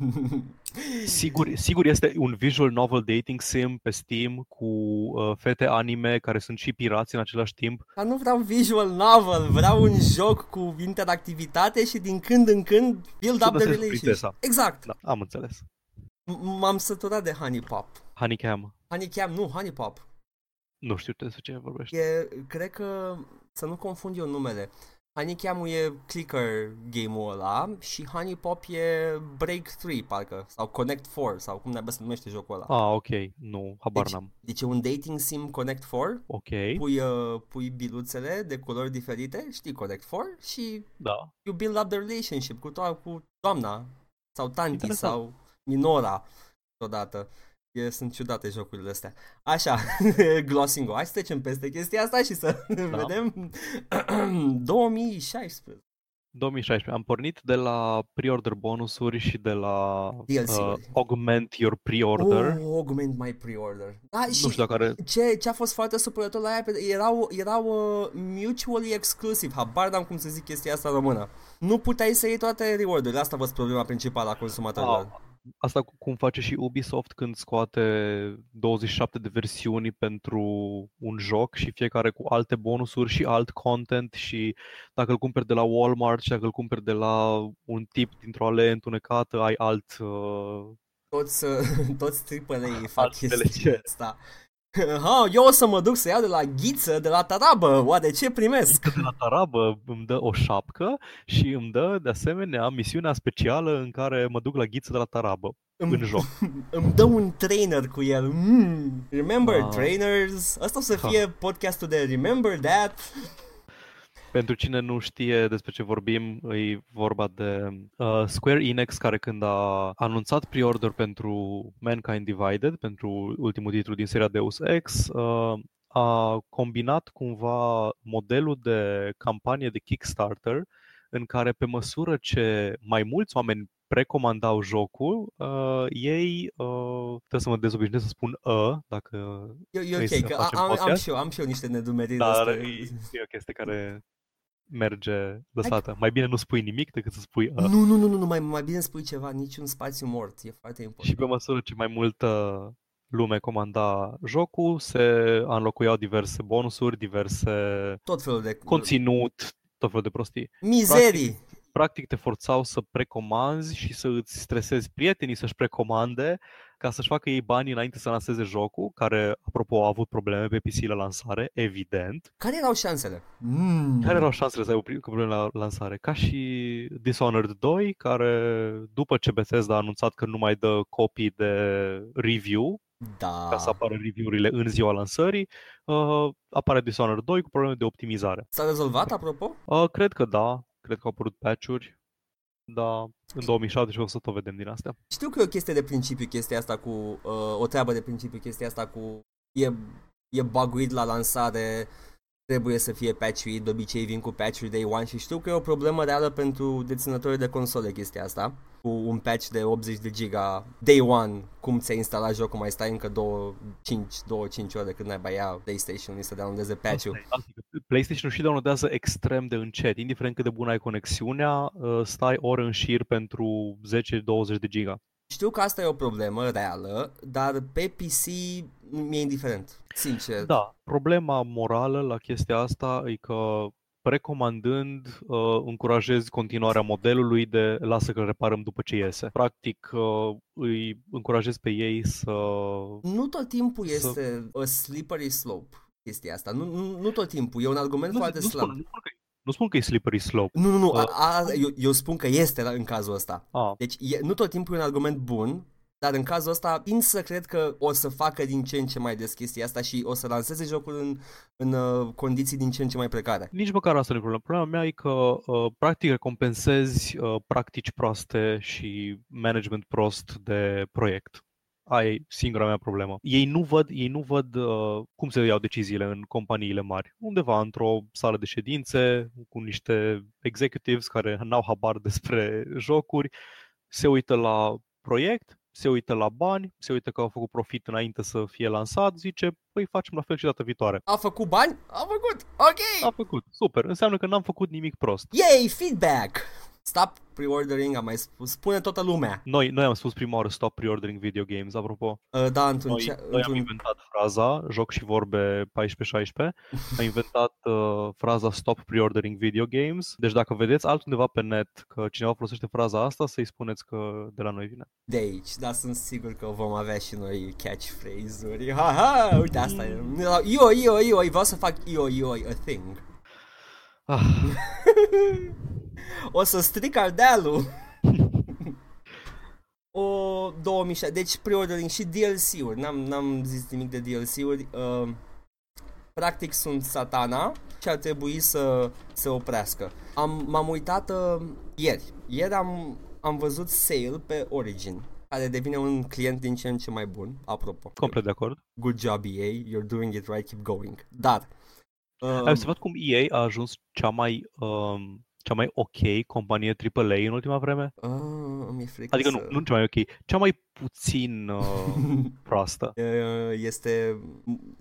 Sigur, sigur este un visual novel dating sim pe Steam cu uh, fete anime care sunt și pirați în același timp. Dar nu vreau visual novel, vreau un joc cu interactivitate și din când în când build Să up the găsesc relationship. prințesa. Exact. Da, am înțeles. M- M-am săturat de Honey Pop. Honeycam. Honey Cam, nu, Honey Pop. Nu știu despre ce vorbești. E, cred că, să nu confund eu numele, Honeycam e clicker game-ul ăla și Honey Pop e Break 3 parcă sau Connect 4 sau cum naiba se numește jocul ăla. Ah, ok. Nu, habar Deci- n-am. Deci e un dating sim Connect 4, Ok, pui, uh, pui biluțele de culori diferite, știi Connect 4 și da. you build up the relationship cu, to- cu doamna sau tanti Interesant. sau minora odată. E, sunt ciudate jocurile astea. Așa, glossing Hai să trecem peste chestia asta și să Da. vedem 2016. 2016. Am pornit de la pre-order bonusuri și de la uh, DLC-uri. augment your pre-order. Oh, augment my pre-order. Da, și nu știu dacă are... ce, ce a fost foarte supărător la ea, pe- erau, erau uh, mutually exclusive, habar n-am cum să zic chestia asta în română. Nu puteai să iei toate reward-urile, asta vă problema principală a consumatorilor. A, asta cu- cum face și Ubisoft când scoate 27 de versiuni pentru un joc și fiecare cu alte bonusuri și alt content și dacă îl cumperi de la Walmart și dacă îl cumperi de la un tip dintr-o alee întunecată, ai alt... Uh, toți, uh, toți AAA fac Alt chestia DLC. asta. Ha, eu o să mă duc să iau de la Ghiță, de la Tarabă, oare ce primesc? de la Tarabă îmi dă o șapcă și îmi dă de asemenea misiunea specială în care mă duc la ghiță de la Tarabă în joc. Îmi dă un trainer cu el. Mm. Remember Ah. trainers? Asta o să Ha. fie podcastul de Remember That. Pentru cine nu știe despre ce vorbim, e vorba de uh, Square Enix care când a anunțat pre-order pentru Mankind Divided, pentru ultimul titlu din seria Deus Ex, uh, a combinat cumva modelul de campanie de Kickstarter în care pe măsură ce mai mulți oameni precomandau jocul, uh, ei, uh, trebuie să mă dezobișnuiesc să spun uh, dacă E, e Vrei ok, să că facem am, am, podcast? și eu, am și eu niște nedumeriri Dar astea. e, e o chestie care merge lăsată. Mai bine nu spui nimic decât să spui uh. Nu, nu, nu, nu, nu, mai, mai bine spui ceva, niciun spațiu mort, e foarte important. Și pe măsură ce mai multă lume comanda jocul, se înlocuiau diverse bonusuri, diverse Tot felul de conținut, tot felul de prostii. mizerii. Practic te forțau să precomanzi și să îți stresezi prietenii să-și precomande ca să-și facă ei bani înainte să lanseze jocul, care, apropo, a avut probleme pe PC la lansare, evident. Care erau șansele? Mm. Care erau șansele să aibă pri- probleme la lansare? Ca și Dishonored 2, care după ce Bethesda a anunțat că nu mai dă copii de review, Da. ca să apară review-urile în ziua lansării, uh, apare Dishonored 2 cu probleme de optimizare. S-a rezolvat, apropo? Uh, cred că da, cred că au apărut patch-uri, dar în 2017 o să tot vedem din astea. Știu că e o chestie de principiu chestia asta cu, uh, o treabă de principiu chestia asta cu, e, e buguit la lansare, trebuie să fie patchuit, de obicei vin cu patch day one și știu că e o problemă reală pentru deținătorii de console chestia asta. Cu un patch de 80 de giga day one, cum ți-ai instalat jocul, mai stai încă 2, 5, 2, 5 ore când ai ia PlayStation să downloadeze patch-ul. Asta e. PlayStation și downloadează extrem de încet, indiferent cât de bună ai conexiunea, uh, stai ore în șir pentru 10-20 de giga. Știu că asta e o problemă reală, dar pe PC mi-e indiferent, sincer. Da, problema morală la chestia asta e că precomandând uh, încurajezi continuarea modelului de lasă că reparăm după ce iese. Practic uh, îi încurajezi pe ei să... Nu tot timpul Să- este a slippery slope chestia asta. Nu, nu, nu tot timpul. E un argument Nu, foarte nu, slab. spun, nu, spun că, nu spun că e slippery slope. Nu, nu, nu. A, Uh, a, eu, eu spun că este la, în cazul ăsta. Ah, Deci e, nu tot timpul e un argument bun, dar în cazul ăsta tind să cred că o să facă din ce în ce mai des chestia asta și o să lanseze jocul în, în uh, condiții din ce în ce mai precare. nici măcar asta nu e problema. Problema mea e că uh, practic recompensezi uh, practici proaste și management prost de proiect. Aia e singura mea problemă. Ei nu văd, ei nu văd uh, cum se iau deciziile în companiile mari. Undeva într-o sală de ședințe cu niște executives care n-au habar despre jocuri, se uită la proiect, se uită la bani, se uită că au făcut profit înainte să fie lansat, zice, păi facem la fel și data viitoare. A făcut bani? A făcut! Ok! A făcut, super, înseamnă că n-am făcut nimic prost. Yay, feedback! Stop pre-ordering, am mai spus, spune toată lumea. Noi, noi am spus prima oară stop pre-ordering video games, apropo. Uh, da, într-un, Noi, cea, noi am într-un inventat fraza, joc și vorbe 14-16, am inventat uh, fraza stop pre-ordering video games, deci dacă vedeți altundeva pe net că cineva folosește fraza asta, să-i spuneți că de la noi vine. de aici, dar sunt sigur că vom avea și noi catchphrase-uri. Ha, ha, uite asta e. Io, io, io, vreau să fac io, io, a thing. Ah, o să stric Ardealul. o 2006, deci pre-ordering și DLC-uri, n-am, n-am zis nimic de DLC-uri. Uh, practic sunt satana și ar trebui să se oprească. Am, m-am uitat uh, ieri. Ieri am, am văzut sale pe Origin care devine un client din ce în ce mai bun, apropo. Complet de acord. Good job EA, you're doing it right, keep going. Dar... Um, Ai observat cum EA a ajuns cea mai um, cea mai ok companie AAA în ultima vreme? Uh, mi-e frică adică să... nu, nu cea mai ok, cea mai puțin uh, proastă. Este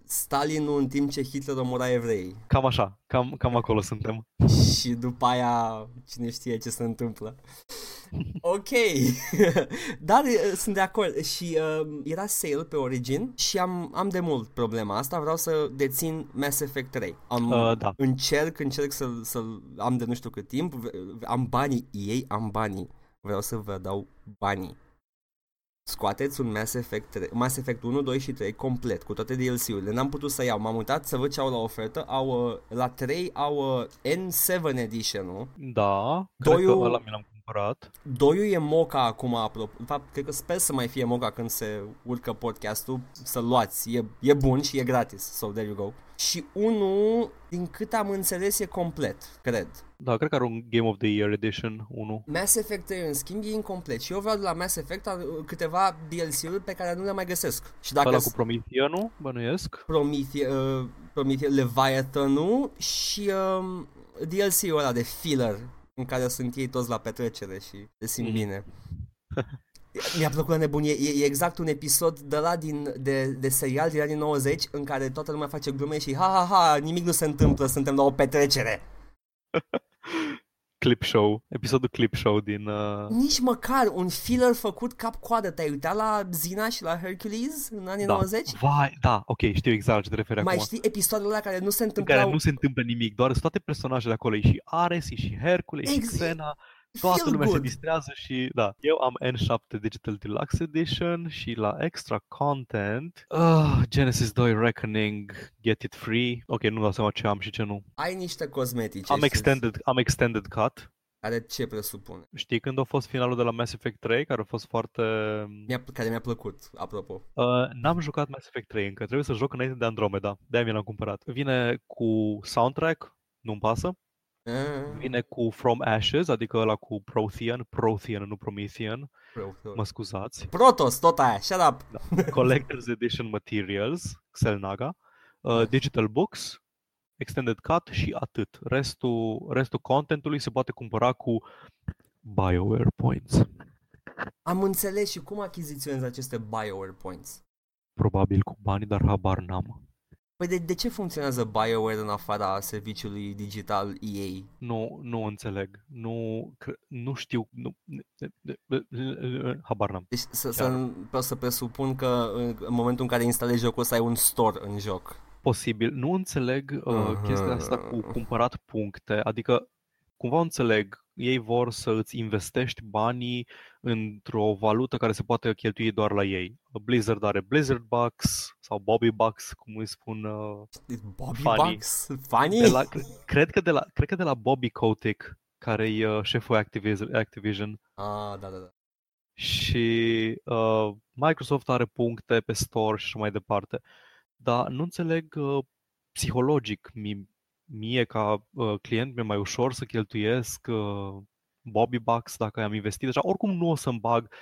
Stalinul în timp ce Hitler omora evrei. Cam așa, cam, cam acolo suntem. Și după aia cine știe ce se întâmplă. Ok, dar uh, sunt de acord și uh, era sale pe Origin și am, am de mult problema asta, vreau să dețin Mass Effect 3. Am, uh, da. Încerc, încerc să-l, să-l am de nu știu cât timp, am banii ei, am banii, vreau să vă dau banii. Scoateți un Mass Effect, 3, Mass Effect 1, 2 și 3 complet, cu toate DLC-urile. N-am putut să iau, m-am uitat să văd ce au la ofertă. Au, uh, la 3 au uh, N7 Edition-ul. Da, Doiul... cred că ăla mi l-am cumpărat. Doiul e moca acum, apropo. De fapt, cred că sper să mai fie moca când se urcă podcastul, să-l luați. E, e bun și e gratis, so there you go. Și unul, din cât am înțeles, e complet, cred. Da, cred că are un Game of the Year Edition 1. Mass Effect 3, în schimb, e incomplet. Și eu vreau de la Mass Effect câteva DLC-uri pe care nu le mai găsesc. Și dacă Ăla cu Promethean-ul, bănuiesc? Promethea, uh, Promethea Leviathan-ul și uh, DLC-ul ăla de filler în care sunt ei toți la petrecere și se simt mm. bine. Mi-a plăcut la nebunie, e, e exact un episod de la din, de, de serial din anii 90 în care toată lumea face glume și ha ha ha, nimic nu se întâmplă, suntem la o petrecere. clip show, episodul clip show din... Uh... Nici măcar un filler făcut cap-coadă. Te-ai uitat la Zina și la Hercules în anii da. 90? Vai, da, ok, știu exact ce te referi Mai acum. știi episoadele la care nu se întâmplă? În care nu se întâmplă nimic, doar sunt toate personajele acolo, e și Ares, e și Hercules, exact. și Xena. Toată Feel lumea good. se distrează și da. Eu am N7 Digital Deluxe Edition și la extra content uh, Genesis 2 Reckoning Get It Free. Ok, nu dau seama ce am și ce nu. Ai niște cosmetice. Am extended, am extended cut. Care ce presupune? Știi când a fost finalul de la Mass Effect 3, care a fost foarte... Mi-a, care mi-a plăcut, apropo. Uh, n-am jucat Mass Effect 3 încă, trebuie să joc înainte de Andromeda, de-aia mi l-am cumpărat. Vine cu soundtrack, nu-mi pasă. Mm. Vine cu From Ashes, adică ăla cu Prothean, Prothean, nu Promethean. Prothean. Mă scuzați. Protos, tot aia, shut up. Da. Collector's Edition Materials, Xelnaga. Uh, digital Books, Extended Cut și atât. Restul, restul contentului se poate cumpăra cu BioWare Points. Am înțeles și cum achiziționezi aceste BioWare Points. Probabil cu bani, dar habar n-am. Păi de, de ce funcționează BioWare în afara serviciului digital EA? Nu, nu înțeleg. Nu, nu știu. Nu, habar n-am. Deci să, să, să presupun că în momentul în care instalezi jocul să ai un store în joc. Posibil. Nu înțeleg uh, uh-huh. chestia asta cu cumpărat puncte. Adică cumva înțeleg, ei vor să îți investești banii într-o valută care se poate cheltui doar la ei. Blizzard are Blizzard Bucks sau Bobby Bucks, cum îi spun uh, Bobby funny. Bucks? Funny? De la, cred, că de la, cred că de la Bobby Kotick, care e uh, șeful Activision. Ah, da, da, da. Și uh, Microsoft are puncte pe store și așa mai departe. Dar nu înțeleg uh, psihologic mi, mie ca uh, client mi-e mai ușor să cheltuiesc uh, Bobby Bucks dacă am investit deja. Oricum nu o să-mi bag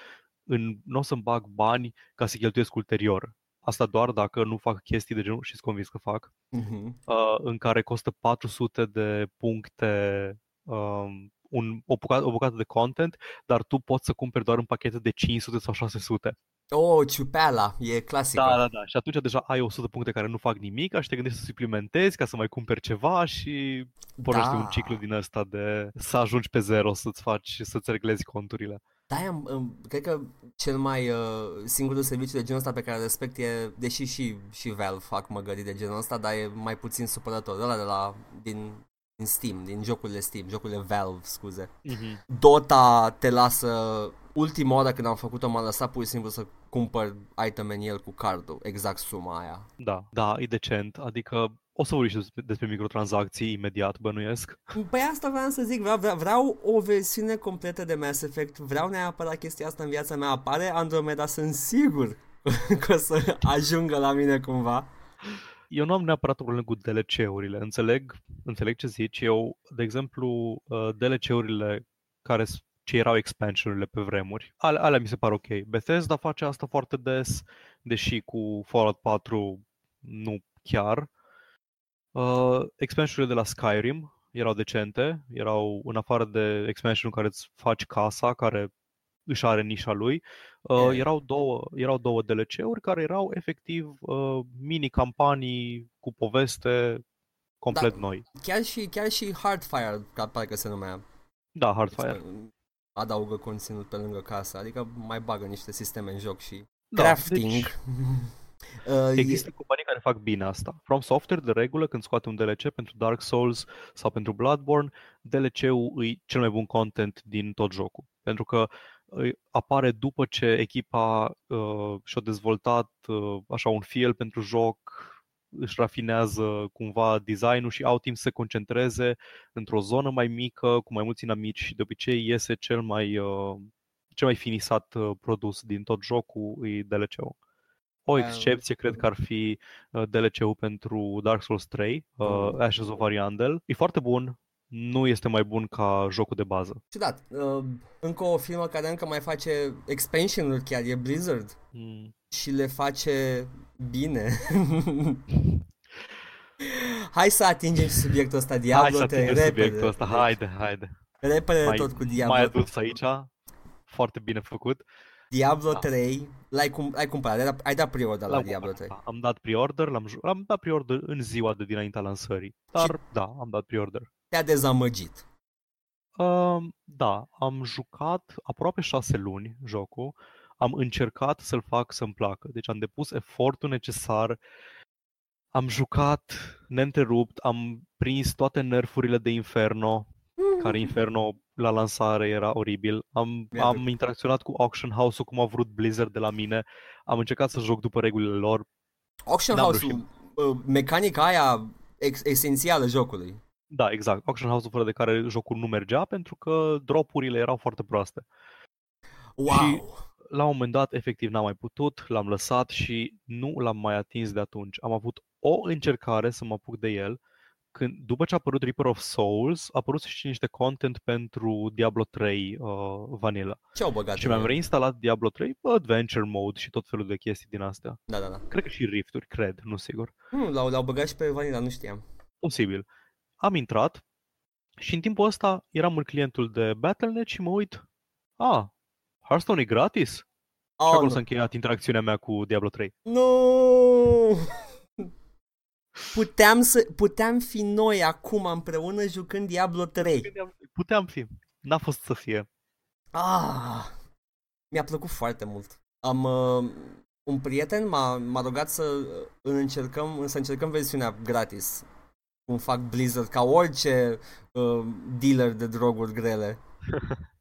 în, nu o să-mi bag bani ca să cheltuiesc ulterior. Asta doar dacă nu fac chestii de genul și sunt convins că fac, uh-huh. uh, în care costă 400 de puncte um, un, o, bucată, o bucată de content, dar tu poți să cumperi doar în pachete de 500 sau 600. Oh, ciupeala, e clasică. Da, da, da. Și atunci deja ai 100 puncte care nu fac nimic și te gândești să suplimentezi ca să mai cumperi ceva și pornești da. un ciclu din ăsta de să ajungi pe zero, să-ți faci, să-ți reglezi conturile. Da, am, cred că cel mai uh, singurul serviciu de genul ăsta pe care îl respect e, deși și, și Valve fac măgării de genul ăsta, dar e mai puțin supărător. Ăla de la, din din Steam, din jocurile Steam, jocurile Valve, scuze. Uh-huh. Dota te lasă, ultima oară când am făcut-o m-a lăsat pur și simplu să cumpăr item în el cu cardul, exact suma aia. Da, da, e decent, adică o să vorbim și despre, despre microtransacții imediat, bănuiesc. Păi asta vreau să zic, vreau, vreau, vreau o versiune completă de Mass Effect, vreau neapărat chestia asta în viața mea, apare Andromeda, sunt sigur că o să ajungă la mine cumva. Eu nu am neapărat o problemă cu DLC-urile, înțeleg, înțeleg ce zici. Eu, de exemplu, uh, DLC-urile care ce erau expansionurile pe vremuri. Ale, alea mi se par ok. Bethesda face asta foarte des, deși cu Fallout 4 nu chiar. Uh, expansionurile de la Skyrim erau decente, erau în afară de expansion care îți faci casa, care își are nișa lui, uh, Yeah. erau, două, erau două DLC-uri care erau efectiv uh, mini-campanii cu poveste complet Da. noi. Chiar și, chiar și Hardfire, ca parcă se numea, Da, Hardfire. Adaugă conținut pe lângă casă, adică mai bagă niște sisteme în joc și Da, crafting. deci- Uh, Există companii care fac bine asta. From Software, de regulă, când scoate un DLC pentru Dark Souls sau pentru Bloodborne, DLC-ul e cel mai bun content din tot jocul. Pentru că îi apare după ce echipa uh, și-a dezvoltat uh, așa un feel pentru joc, își rafinează cumva designul și au timp să se concentreze într-o zonă mai mică, cu mai mulți inamici și de obicei iese cel mai, uh, cel mai finisat uh, produs din tot jocul, e DLC-ul. O Um, excepție cred că ar fi uh, DLC-ul pentru Dark Souls 3, uh, Mm. Ashes of Ariandel. E foarte bun, nu este mai bun ca jocul de bază. Ciudat. Uh, încă o firmă care încă mai face expansion-uri chiar, e Blizzard. Mm. Și le face bine. Hai să atingem și subiectul ăsta, Hai Diablo să 3, atingem repede. subiectul ăsta, haide, haide. Repede Mai, tot cu Diablo mai adus aici, foarte bine făcut. Diablo Da. 3, l-ai, cum, ai cumpărat, ai dat, ai dat pre-order la L-am Diablo cumpărat, 3. da. Am dat pre-order, l-am, ju- l-am dat pre-order în ziua de dinaintea lansării. Dar da, am dat pre-order. Te-a dezamăgit. Uh, da, am jucat aproape șase luni jocul. Am încercat să-l fac să-mi placă. Deci am depus efortul necesar. Am jucat neîntrerupt, am prins toate nerfurile de Inferno, care Inferno la lansare era oribil. Am, Mi-aduc. am interacționat cu Auction House-ul cum a vrut Blizzard de la mine. Am încercat să joc după regulile lor. Auction N-am House-ul, uh, mecanica aia ex- esențială jocului. Da, exact. Auction House-ul fără de care jocul nu mergea pentru că dropurile erau foarte proaste. Wow! Și- la un moment dat, efectiv, n-am mai putut, l-am lăsat și nu l-am mai atins de atunci. Am avut o încercare să mă apuc de el, când, după ce a apărut Reaper of Souls, a apărut și niște content pentru Diablo 3 uh, Vanilla. Ce au băgat și în mi-am el? reinstalat Diablo 3, Adventure Mode și tot felul de chestii din astea. Da, da, da. Cred că și rifturi, cred, nu sigur. Hmm, l-au, l-au băgat și pe Vanilla, nu știam. Posibil. Am intrat și în timpul ăsta eram în clientul de Battle.net și mă uit, a, Hearthstone e gratis? Oh, și acolo nu. s-a încheiat interacțiunea mea cu Diablo 3. Nu! Puteam, să, puteam fi noi acum împreună jucând Diablo 3. Puteam fi. N-a fost să fie. Ah, mi-a plăcut foarte mult. Am uh, un prieten m-a, m-a rugat să uh, îl încercăm, să încercăm versiunea gratis. Cum fac Blizzard, ca orice uh, dealer de droguri grele.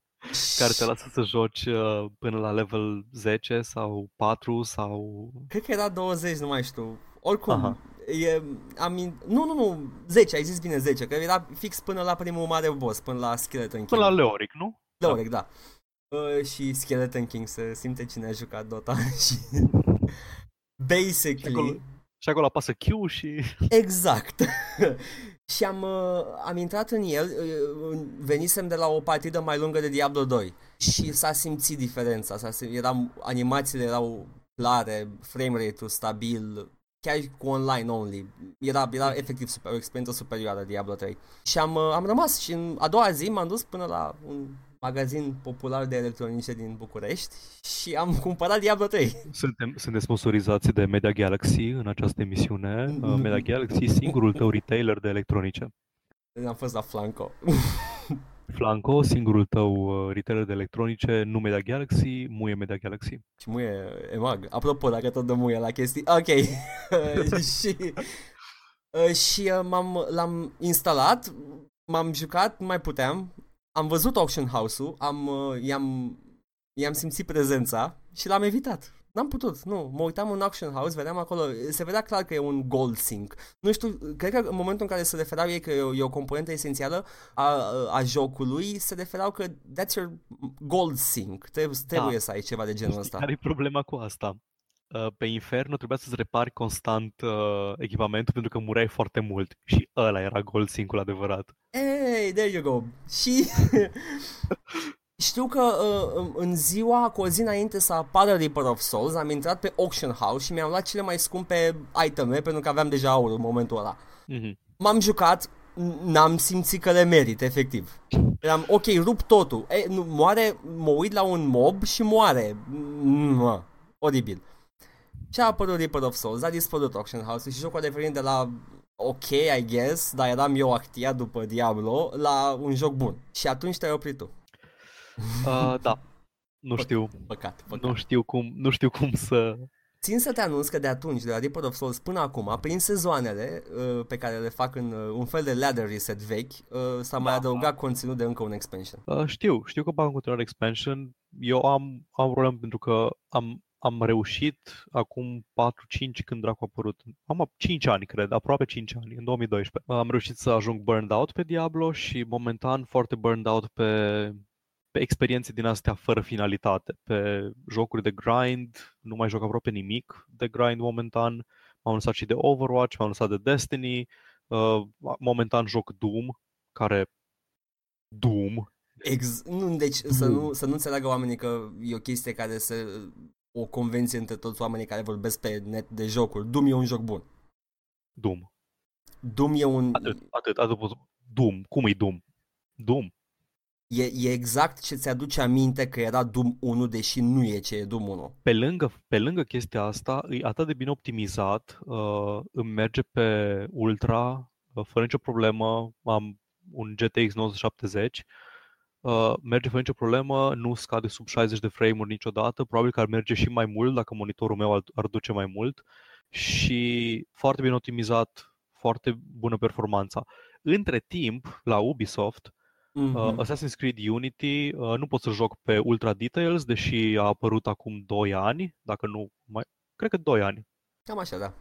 Care te lasă să joci uh, până la level 10 sau 4 sau... Cred că era 20, nu mai știu. Oricum, Aha. e, am, in- nu, nu, nu, 10, ai zis bine 10, că era fix până la primul mare boss, până la Skeleton King. Până la Leoric, nu? Leoric, da. Uh, și Skeleton King se simte cine a jucat Dota și basically Și acolo, și acolo apasă Q și... exact. și am, uh, am intrat în el, uh, venisem de la o partidă mai lungă de Diablo 2 și s-a simțit diferența, s-a sim- era, animațiile erau clare, frame rate-ul stabil, chiar cu online only. Era, era efectiv super, o experiență superioară Diablo 3. Și am, uh, am rămas și în a doua zi m-am dus până la un magazin popular de electronice din București și am cumpărat Diablo 3. Suntem, suntem sponsorizați de Media Galaxy în această emisiune. Uh, Mm. Media Galaxy, singurul tău retailer de electronice. Am fost la Flanco. Flanco, singurul tău uh, retailer de electronice, nu Media Galaxy, muie Media Galaxy. Și muie emag. Apropo, dacă tot de muie la chestii. Ok. și uh, și uh, m-am, l-am instalat, m-am jucat, nu mai puteam. Am văzut Auction House-ul, am, uh, i-am, i-am simțit prezența și l-am evitat. N-am putut, nu. Mă uitam în Auction House, vedeam acolo, se vedea clar că e un gold sync. Nu știu, cred că în momentul în care se referau ei că e o, e o componentă esențială a, a jocului, se referau că that's your gold sync. Trebuie, trebuie Da. să ai ceva de genul Știi ăsta. care e problema cu asta? Uh, Pe Inferno trebuia să-ți repari constant uh, echipamentul pentru că mureai foarte mult și ăla era gold sync-ul adevărat. Hey, there you go. Și știu că uh, în ziua, cu o zi înainte să apară Reaper of Souls, am intrat pe Auction House și mi-am luat cele mai scumpe iteme pentru că aveam deja aur în momentul ăla. Mhm. M-am jucat, n- n-am simțit că le merit, efectiv. Eram, ok, rup totul. E, nu, moare, mă uit la un mob și moare. Mă, oribil. Și a apărut Reaper of Souls, a dispărut Auction House și jocul a devenit de la ok, I guess, dar eram eu actiat după Diablo, la un joc bun. Și atunci te-ai oprit tu. Uh, da, nu știu, Păcat, păcat. nu știu cum, nu știu cum să... Țin să te anunț că de atunci, de la Reaper of Souls până acum, prin sezoanele uh, pe care le fac în uh, un fel de ladder reset vechi, uh, s-a mai Da. adăugat conținut de încă un expansion. Uh, știu, știu că bag în continuare expansion. Eu am, am problem pentru că am, am reușit acum 4-5 când dracu a apărut. Am 5 ani, cred, aproape 5 ani, în 2012. Am reușit să ajung burned out pe Diablo și momentan foarte burned out pe, pe experiențe din astea fără finalitate, pe jocuri de grind, nu mai joc aproape nimic de grind momentan. M-am lăsat și de Overwatch, m-am lăsat de Destiny, uh, momentan joc Doom, care Doom, Ex- nu, deci să nu, să nu înțeleagă oamenii că e o chestie care se o convenție între toți oamenii care vorbesc pe net de jocuri. Doom e un joc bun. Doom. Doom e un... Atât, atât, atât pot... Doom. Cum e Doom? Doom. E, e exact ce ți-aduce aminte că era Doom 1, deși nu e ce e Doom 1. Pe lângă, pe lângă chestia asta, e atât de bine optimizat, uh, îmi merge pe Ultra, uh, fără nicio problemă, am un GTX 970, uh, merge fără nicio problemă, nu scade sub 60 de frame-uri niciodată, probabil că ar merge și mai mult dacă monitorul meu ar, ar duce mai mult și foarte bine optimizat, foarte bună performanța. Între timp, la Ubisoft, Mm-hmm. Uh, Assassin's Creed Unity uh, nu pot să joc pe Ultra Details, deși a apărut acum 2 ani, dacă nu mai... Cred că 2 ani. Cam așa, da.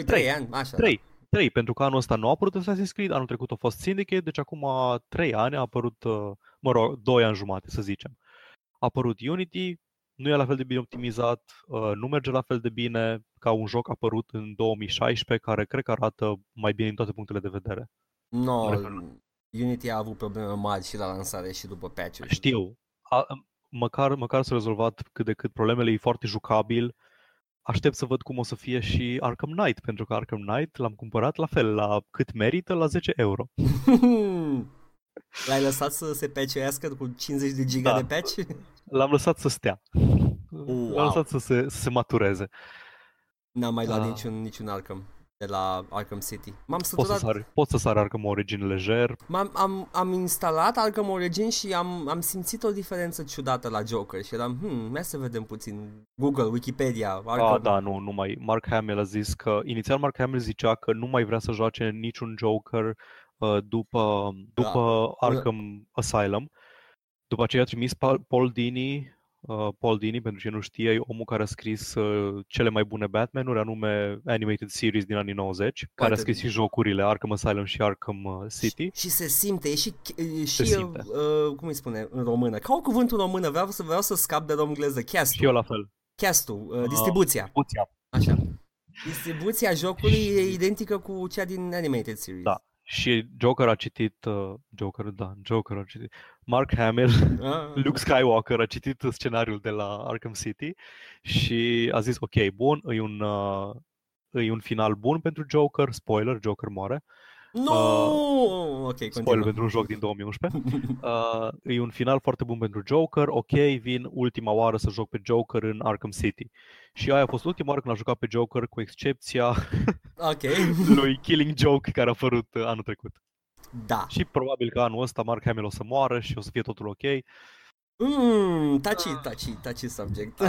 2-3 Trei. ani, așa. 3. 3, pentru că anul ăsta nu a apărut Assassin's Creed, anul trecut a fost Syndicate, deci acum 3 ani a apărut, uh, mă rog, 2 ani jumate, să zicem. A apărut Unity, nu e la fel de bine optimizat, uh, nu merge la fel de bine ca un joc apărut în 2016, care cred că arată mai bine din toate punctele de vedere. No, Mă refer la- Unity a avut probleme mari și la lansare și după patch-uri. Știu. A, măcar, măcar s-a rezolvat cât de cât problemele, e foarte jucabil. Aștept să văd cum o să fie și Arkham Knight, pentru că Arkham Knight l-am cumpărat la fel, la cât merită, la 10 euro. L-ai lăsat să se patchuiască cu 50 de giga Da. de patch? L-am lăsat să stea. Wow. L-am lăsat să se, să se matureze. N-am mai luat Ah. niciun, niciun Arkham de la Arkham City. M-am Pot să săturat, sar, pot să sar Arkham Origin lejer. m-am, am, am instalat Arkham Origin și am, am simțit o diferență ciudată la Joker și eram, hmm, hai să vedem puțin Google, Wikipedia, Arkham. Ah, da, nu, nu mai. Mark Hamill a zis că, inițial Mark Hamill zicea că nu mai vrea să joace niciun Joker uh, după, după Arkham Asylum. După aceea a trimis Pa- Paul Dini, uh, Paul Dini, pentru cine nu știe, e omul care a scris uh, cele mai bune Batman-uri, anume Animated Series din anii 90, care a scris și jocurile Arkham Asylum și Arkham uh, City. Și se simte, e și, e și Se simte. Uh, cum îi spune în română? Ca o cuvânt în română, vreau să, vreau să scap de romgleză. Cast-ul, Și eu la fel. cast-ul uh, distribuția. Distribuția. Așa. Distribuția jocului e identică cu cea din Animated Series. Da. Și Joker a citit, uh, Joker, da, Joker a citit, Mark Hamill Ah. Luke Skywalker a citit scenariul de la Arkham City și a zis, ok, bun, e un, uh, e un final bun pentru Joker, spoiler, Joker moare, Nu! Uh, ok, spoiler continuă. pentru un joc din 2011, uh, e un final foarte bun pentru Joker, ok, vin ultima oară să joc pe Joker în Arkham City. Și aia a fost ultima oară când a jucat pe Joker, cu excepția ok. lui Killing Joke, care a apărut uh, anul trecut. Da. Și probabil că anul ăsta Mark Hamill o să moară și o să fie totul ok. Mm, touchy, touchy, touchy subject.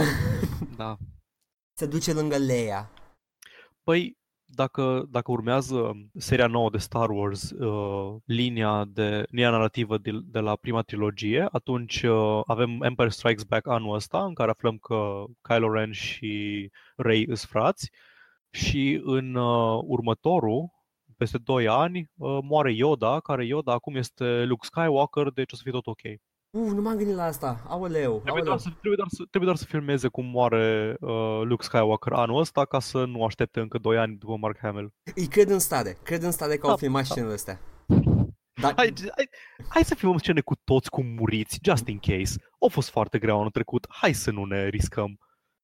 Da. Se duce lângă Leia. Păi, dacă, dacă urmează seria nouă de Star Wars, uh, linia, de, linia narrativă de, de la prima trilogie, atunci uh, avem Empire Strikes Back anul ăsta, în care aflăm că Kylo Ren și Rey îs frați, și în uh, următorul, peste 2 ani, uh, moare Yoda, care Yoda acum este Luke Skywalker, deci o să fie tot ok. Uh, nu m-am gândit la asta. Aoleu, Trebuie aoleu. doar, să, trebuie, doar să, trebuie doar să filmeze cum moare uh, Luke Skywalker anul ăsta ca să nu aștepte încă 2 ani după Mark Hamill. Îi cred în stare. Cred în stare că au Da, filmat da. scenele astea. Dar, Hai, hai, hai să filmăm scene cu toți cum muriți, just in case. A fost foarte greu anul trecut, hai să nu ne riscăm.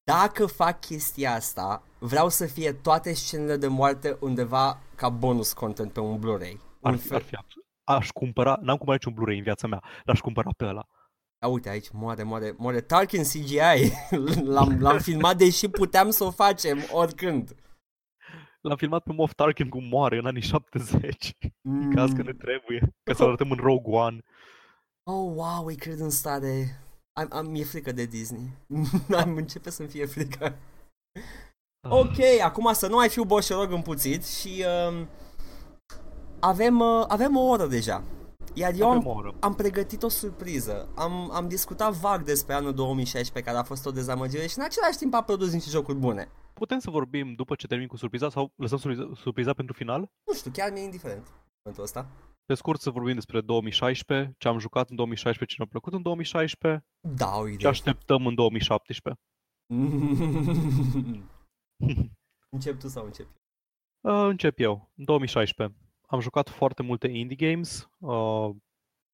Dacă fac chestia asta, vreau să fie toate scenele de moarte undeva ca bonus content pe un Blu-ray. Ar Un fi, fel- ar fi abs- Aș cumpăra, n-am cumpărat niciun Blu-ray în viața mea, l-aș cumpăra pe ăla. A, uite aici, moare, moare, moare Tarkin CGI. l-am, l-am filmat deși puteam să o facem oricând. L-am filmat pe Moff Tarkin cum moare în anii 70, în caz că ne Mm. trebuie, ca să arătăm în Rogue One. Oh, wow, îi cred în stare. Am, am, mi-e frică de Disney. am începe să-mi fie frică. Ok, acum să nu mai fiu boșorog împuțit și um, avem, uh, avem o oră deja. Iar eu Avem am, o oră. am pregătit o surpriză. Am, am discutat vag despre anul 2016 care a fost o dezamăgire și în același timp a produs niște jocuri bune. Putem să vorbim după ce termin cu surpriza sau lăsăm surpriza, surpriza pentru final? Nu știu, chiar mi-e indiferent în momentul ăsta. Pe scurt să vorbim despre 2016, ce am jucat în 2016, ce ne-a plăcut în 2016, Da, o ce idee. așteptăm în 2017. Încep tu sau încep? Uh, încep eu. În 2016 am jucat foarte multe indie games. Uh,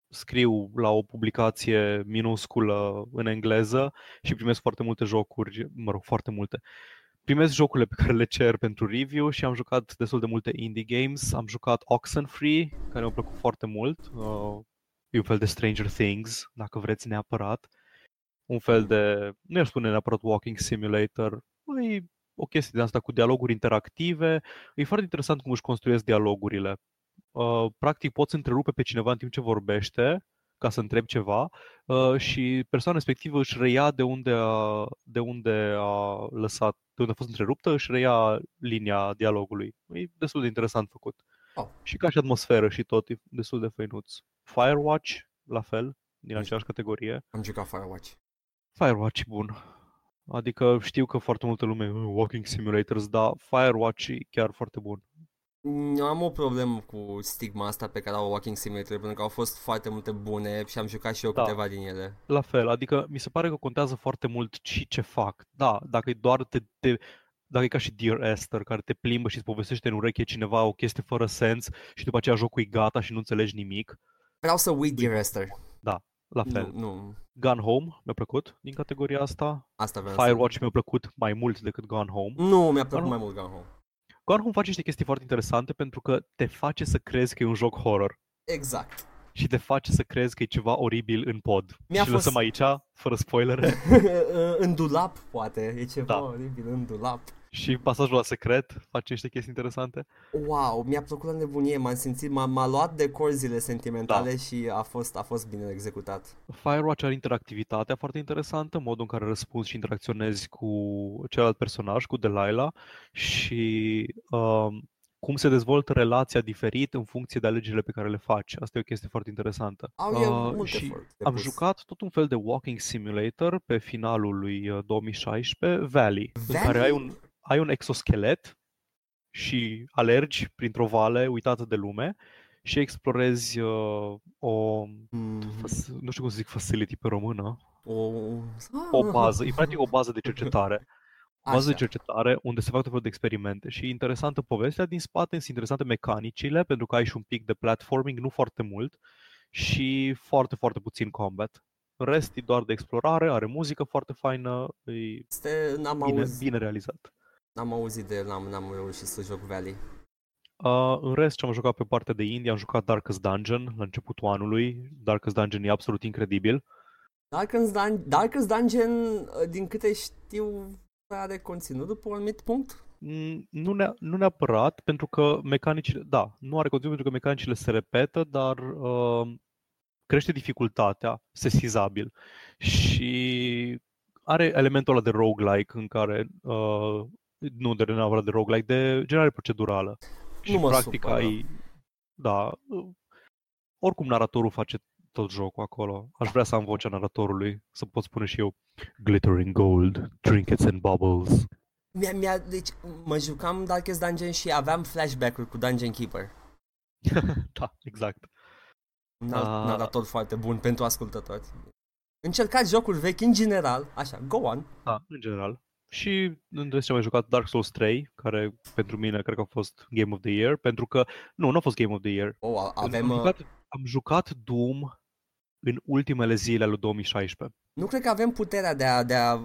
scriu la o publicație minusculă în engleză și primesc foarte multe jocuri, mă rog, foarte multe. Primesc jocurile pe care le cer pentru review și am jucat destul de multe indie games. Am jucat Oxenfree, care mi-a plăcut foarte mult. Uh, e un fel de Stranger Things, dacă vreți neapărat. Un fel de, nu i-aș spune neapărat walking simulator, e o chestie de asta cu dialoguri interactive. E foarte interesant cum își construiesc dialogurile. Uh, practic poți întrerupe pe cineva în timp ce vorbește ca să întrebi ceva uh, și persoana respectivă își reia de unde a, de unde a lăsat, de unde a fost întreruptă, își reia linia dialogului. E destul de interesant făcut. Oh. Și ca și atmosferă și tot, e destul de făinuț. Firewatch, la fel, din aceeași categorie. Am jucat Firewatch. Firewatch e bun. Adică știu că foarte multă lume, "Uh, walking simulators, dar Firewatch e chiar foarte bun. Eu am o problemă cu stigma asta pe care au Walking Simulator pentru că au fost foarte multe bune și am jucat și eu Da. câteva din ele. La fel, adică mi se pare că contează foarte mult și ce fac. Da, dacă e doar te, te dacă e ca și Dear Esther, care te plimbă și îți povestește în ureche cineva o chestie fără sens și după aceea jocul e gata și nu înțelegi nimic, Vreau să uit Dear Esther. la fel. Nu, nu, Gun Home mi-a plăcut din categoria asta. asta vreau Firewatch mi-a plăcut mai mult decât Gone Home. să... Nu, mi-a plăcut Gun- mai mult Gun Home. Gone Home face niște chestii foarte interesante pentru că te face să crezi că e un joc horror Exact. Și te face să crezi că e ceva oribil în pod. Mi-a și fost- lăsăm aici, fără spoilere, în dulap, poate. E ceva Da. oribil în dulap. și pasajul la secret face niște chestii interesante. Wow, mi-a plăcut la nebunie, m-am simțit, m-a, m-a luat de corzile sentimentale și a fost, a fost bine executat. Firewatch are interactivitatea foarte interesantă, modul în care răspunzi și interacționezi cu celălalt personaj, cu Delilah și um, cum se dezvoltă relația diferit în funcție de alegerile pe care le faci. Asta e o chestie foarte interesantă. Au e Uh, mult și efort de am pus. jucat tot un fel de walking simulator pe finalul lui uh, 2016, Valley, în care ai un, ai un exoschelet și alergi printr-o vale uitată de lume și explorezi uh, o, Mm, fac- nu știu cum să zic facility pe română, o, o bază, e practic o bază de cercetare. O bază de Așa. cercetare unde se fac tot felul de experimente și e interesantă povestea din spate, sunt interesante mecanicile pentru că ai și un pic de platforming, nu foarte mult și foarte, foarte puțin combat. În rest e doar de explorare, are muzică foarte faină, e Este, n-am bine, auzit, bine realizat. n-am auzit de el, n-am, n-am reușit să joc Valley. Uh, în rest, ce am jucat pe partea de indie, am jucat Darkest Dungeon la începutul anului. Darkest Dungeon e absolut incredibil. Darkest, Dun- Darkest Dungeon, uh, din câte știu, are conținut după un anumit punct? Mm, Nu, ne- nu neapărat, pentru că mecanicile, da, nu are conținut pentru că mecanicile se repetă, dar uh, crește dificultatea, sesizabil și are elementul ăla de roguelike în care uh, nu de neapărat de roguelike, de generare procedurală. Și Nu mă practic supără. ai, da, oricum naratorul face tot jocul acolo. Aș vrea să am vocea naratorului, să pot spune și eu glittering gold, trinkets and bubbles. Mi-a, mi-a, deci mă jucam Darkest Dungeon și aveam flashback-uri cu Dungeon Keeper. da, exact. Un alt Ah. narator foarte bun pentru ascultători. Încercați jocuri vechi în general, așa, go on. Da, în general. Și în rest ce am mai jucat Dark Souls 3, care pentru mine cred că a fost Game of the Year, pentru că, nu, nu a fost Game of the Year. Oh, a- avem, am, uh, jucat, am jucat Doom în ultimele zile ale lui 2016. nu cred că avem puterea de a, de a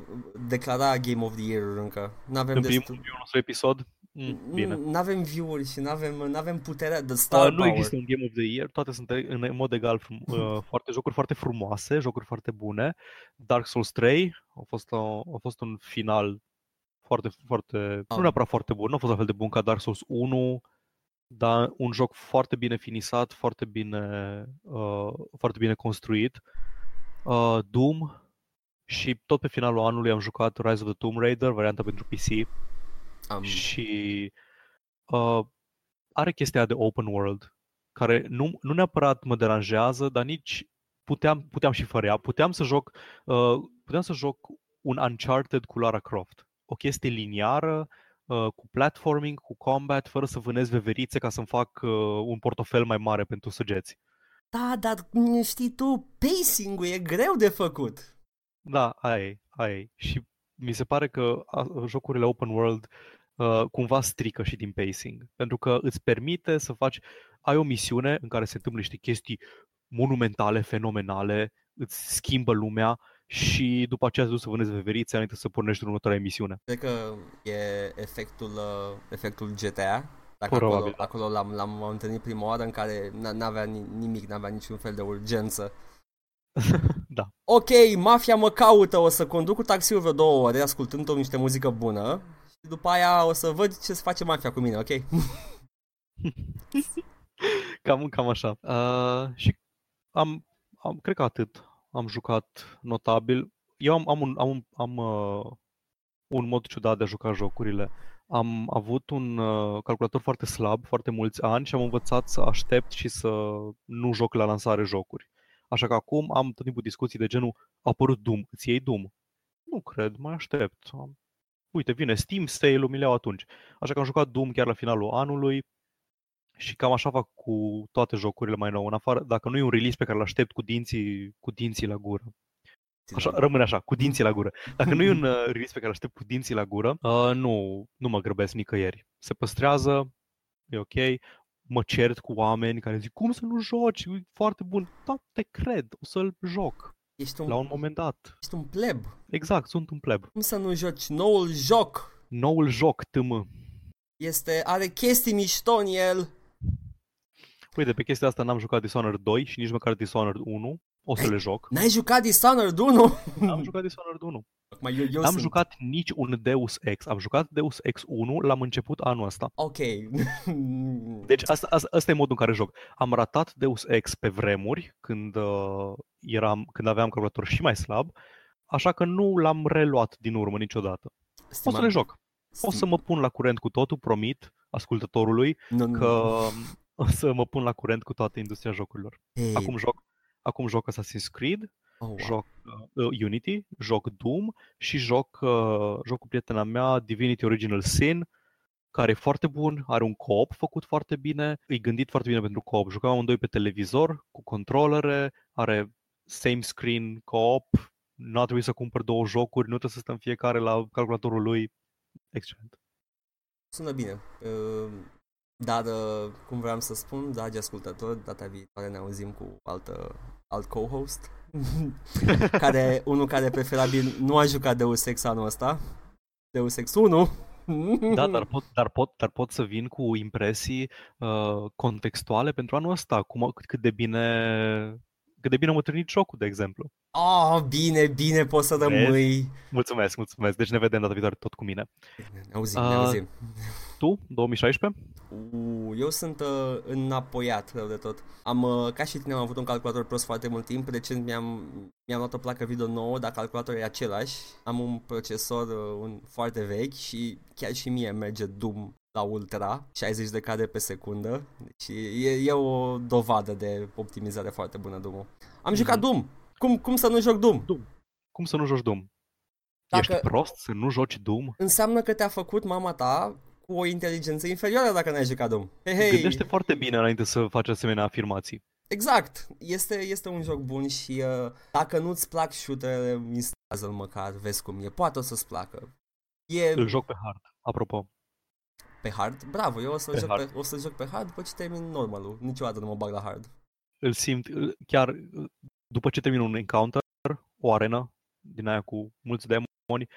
declara Game of the Year încă. Nu avem În primul, destul. primul nostru episod, mm, bine. Nu avem view-uri și nu avem, n-avem puterea de star Uh, nu power. există un Game of the Year, toate sunt în, în mod egal frum, uh, foarte jocuri foarte frumoase, jocuri foarte bune. Dark Souls 3 a fost, a, a fost un final foarte, foarte, Ah. nu neapărat foarte bun, nu a fost la fel de bun ca Dark Souls 1, dar un joc foarte bine finisat, foarte bine, uh, foarte bine construit. Uh, Doom și tot pe finalul anului am jucat Rise of the Tomb Raider, varianta pentru PC Am, și uh, are chestia aia de open world, care nu, nu neapărat mă deranjează, dar nici puteam, puteam și fără ea. Puteam să joc, uh, puteam să joc un Uncharted cu Lara Croft. O chestie liniară, uh, cu platforming, cu combat, fără să vânez veverițe ca să-mi fac uh, un portofel mai mare pentru săgeți. Da, dar m, știi tu, pacing-ul e greu de făcut. Da, aia e, aia e. Și mi se pare că a, jocurile open world uh, cumva strică și din pacing. Pentru că îți permite să faci, ai o misiune în care se întâmplă niște chestii monumentale, fenomenale, îți schimbă lumea și după aceea te duci să vânezi veverițe înainte să pornești în următoarea emisiune. Cred că e efectul, uh, efectul GTA. Dacă Probabil, acolo, da. acolo l-am, l-am întâlnit prima oară în care n- n-avea ni- nimic, n-avea niciun fel de urgență. Da. Ok, mafia mă caută, o să conduc cu taxiul vreo două ore ascultând o niște muzică bună și după aia o să văd ce se face mafia cu mine, ok? Cam, cam așa. Uh, și am, am, cred că atât. Am jucat notabil. Eu am, am, un, am, un, am uh, un mod ciudat de a juca jocurile. Am avut un uh, calculator foarte slab, foarte mulți ani și am învățat să aștept și să nu joc la lansare jocuri. Așa că acum am tot timpul discuții de genul a apărut Doom, îți iei Doom? Nu cred, mai aștept. Am- Uite, vine Steam sale-ul, mi le iau atunci. Așa că am jucat Doom chiar la finalul anului și cam așa fac cu toate jocurile mai nou, în afară, dacă nu e un release pe care îl aștept cu dinții, cu dinții la gură. Așa, rămâne așa, cu dinții la gură. Dacă nu e un uh, release pe care îl aștept cu dinții la gură, uh, nu, nu mă grăbesc nicăieri. Se păstrează, e ok, mă cert cu oameni care zic, cum să nu joci, e foarte bun. Da, te cred, o să-l joc Ești un, la un moment dat. ești un pleb. Exact, sunt un pleb. Cum să nu joci noul joc? Noul joc, tm. Este, are chestii mișto în el. Uite, pe chestia asta n-am jucat Dishonored 2 și nici măcar Dishonored 1. O să le joc. N-ai jucat Dishonored 1? Am jucat Dishonored 1. Acum, eu, eu N-am sunt... jucat nici un Deus Ex. Am jucat Deus Ex 1, l-am început anul ăsta. Ok. Deci asta, asta, asta e modul în care joc. Am ratat Deus Ex pe vremuri, când, uh, eram, când aveam calculator și mai slab, așa că nu l-am reluat din urmă niciodată. O să le joc. O să mă pun la curent cu totul, promit ascultătorului Nu, nu. că o să mă pun la curent cu toată industria jocurilor. Hey. Acum joc, acum joc Assassin's Creed, oh, wow. joc uh, Unity, joc Doom și joc, uh, joc cu prietena mea Divinity Original Sin, care e foarte bun, are un co-op făcut foarte bine, e gândit foarte bine pentru co-op. Jucăm amândoi pe televizor, cu controlere, are same screen co-op, nu a trebuit să cumpăr două jocuri, nu trebuie să stăm fiecare la calculatorul lui. Excelent. Sună bine. Uh, Dar, uh, cum vreau să spun, dragi ascultători, data viitoare ne auzim cu altă, alt co-host, care, unul care preferabil nu a jucat Deus Ex anul ăsta, Deus Ex 1. Da, dar pot, dar, pot, dar pot să vin cu impresii uh, contextuale pentru anul ăsta, cum, cât, cât de bine cât de bine am întâlnit jocul, de exemplu. Oh, bine, bine, poți să rămâi. Mulțumesc, mulțumesc. Deci ne vedem data viitoare tot cu mine. Ne auzim, ne Ah. auzim. Tu, 2016? Uh, eu sunt uh, înapoiat rău de tot. Am, uh, ca și tine, am avut un calculator prost foarte mult timp. Recent mi-am, mi-am luat o placă video nouă, dar calculatorul e același. Am un procesor uh, un, foarte vechi și chiar și mie merge Doom la ultra, 60 de cadre pe secundă. Deci e, e o dovadă de optimizare foarte bună Doom-ul. Am Mhm. jucat Doom! Cum, cum să nu joc Doom? Cum să nu joci Doom? Dacă- Ești prost să nu joci Doom? Înseamnă că te-a făcut mama ta cu o inteligență inferioară dacă n-ai jucat Doom. Hei, hei. Gândește foarte bine înainte să faci asemenea afirmații. Exact. Este, este un joc bun și uh, dacă nu-ți plac shooterele, instalează-l măcar, vezi cum e. Poate o să-ți placă. E Îl joc pe hard, apropo. Pe hard? Bravo, eu o să, Pe joc hard. pe, o să joc pe hard după ce termin normalul. Niciodată nu mă bag la hard. Îl simt, îl- chiar după ce termin un encounter, o arenă din aia cu mulți demoni,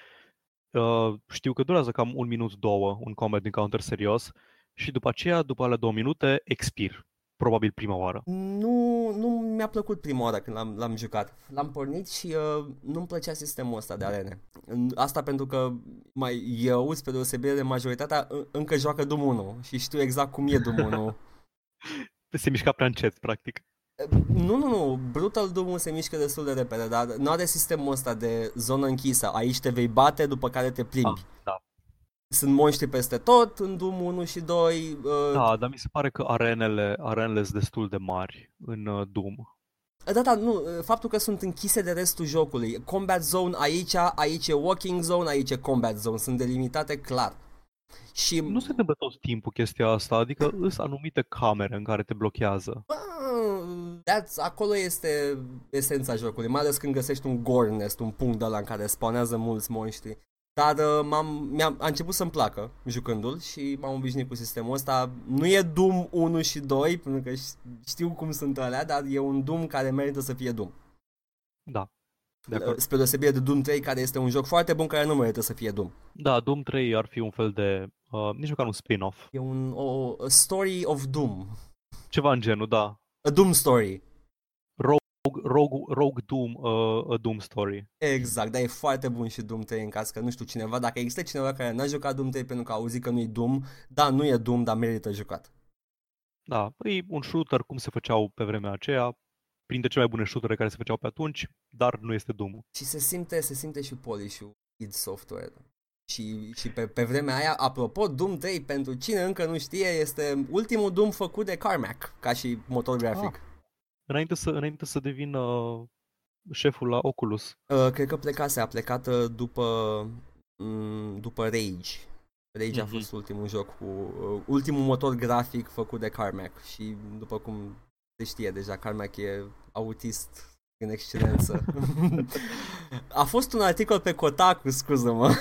uh, știu că durează cam un minut, două, un combat encounter serios și după aceea, după alea două minute, expir. Probabil prima oară. Nu, nu mi-a plăcut prima oară când l-am, l-am jucat. L-am pornit și uh, nu-mi plăcea sistemul ăsta de arene. În- Asta pentru că mai eu, spre deosebire de majoritatea, în- încă joacă Doom 1 și știu exact cum e Doom 1. Se mișca prea încet, practic. Nu, nu, nu, Brutal Doom se mișcă destul de repede, dar nu are sistemul ăsta de zonă închisă. Aici te vei bate, după care te plimbi. Ah, da. Sunt monștri peste tot în Doom 1 și 2. Uh, Da, dar mi se pare că arenele, arenele sunt destul de mari în uh, Doom. da, da, nu, uh, faptul că sunt închise de restul jocului. Combat Zone aici, aici e Walking Zone, aici e Combat Zone, sunt delimitate clar. Și Nu se întâmplă tot timpul chestia asta, adică sunt anumite camere în care te blochează. Ah, That's, acolo este esența jocului, mai ales când găsești un gore nest, un punct de la în care spawnează mulți monștri. Dar uh, m-am, mi-am, a început să-mi placă jucându-l și m-am obișnuit cu sistemul ăsta. Nu e Doom 1 și 2, pentru că ș- știu cum sunt alea, dar e un Doom care merită să fie Doom. Da. De acord. Spre deosebire de Doom 3, care este un joc foarte bun care nu merită să fie Doom. Da, Doom 3 ar fi un fel de, uh, nici măcar un spin-off. E un o, a story of Doom. Ceva în genul, da. A Doom story. Rogue, Rogue, Rogue Doom, uh, a Doom Story. Exact, dar e foarte bun și Doom 3 în caz că nu știu cineva, dacă există cineva care n-a jucat Doom 3 pentru că a auzit că nu e Doom, da, nu e Doom, dar merită jucat. Da, e un shooter cum se făceau pe vremea aceea, printre cele mai bune shootere care se făceau pe atunci, dar nu este Doom. Și se simte, se simte și polish-ul id Software. Și, și pe, pe vremea aia, apropo, Doom 3, pentru cine încă nu știe, este ultimul Doom făcut de Carmack, ca și motor grafic. Ah. Înainte să, înainte să devină șeful la Oculus. Uh, cred că plecase, a plecat uh, după, mm, după Rage. Rage a Mhm. fost ultimul joc cu uh, ultimul motor grafic făcut de Carmack și după cum se știe deja, Carmack e autist în excelență. a fost un articol pe Kotaku, scuză-mă,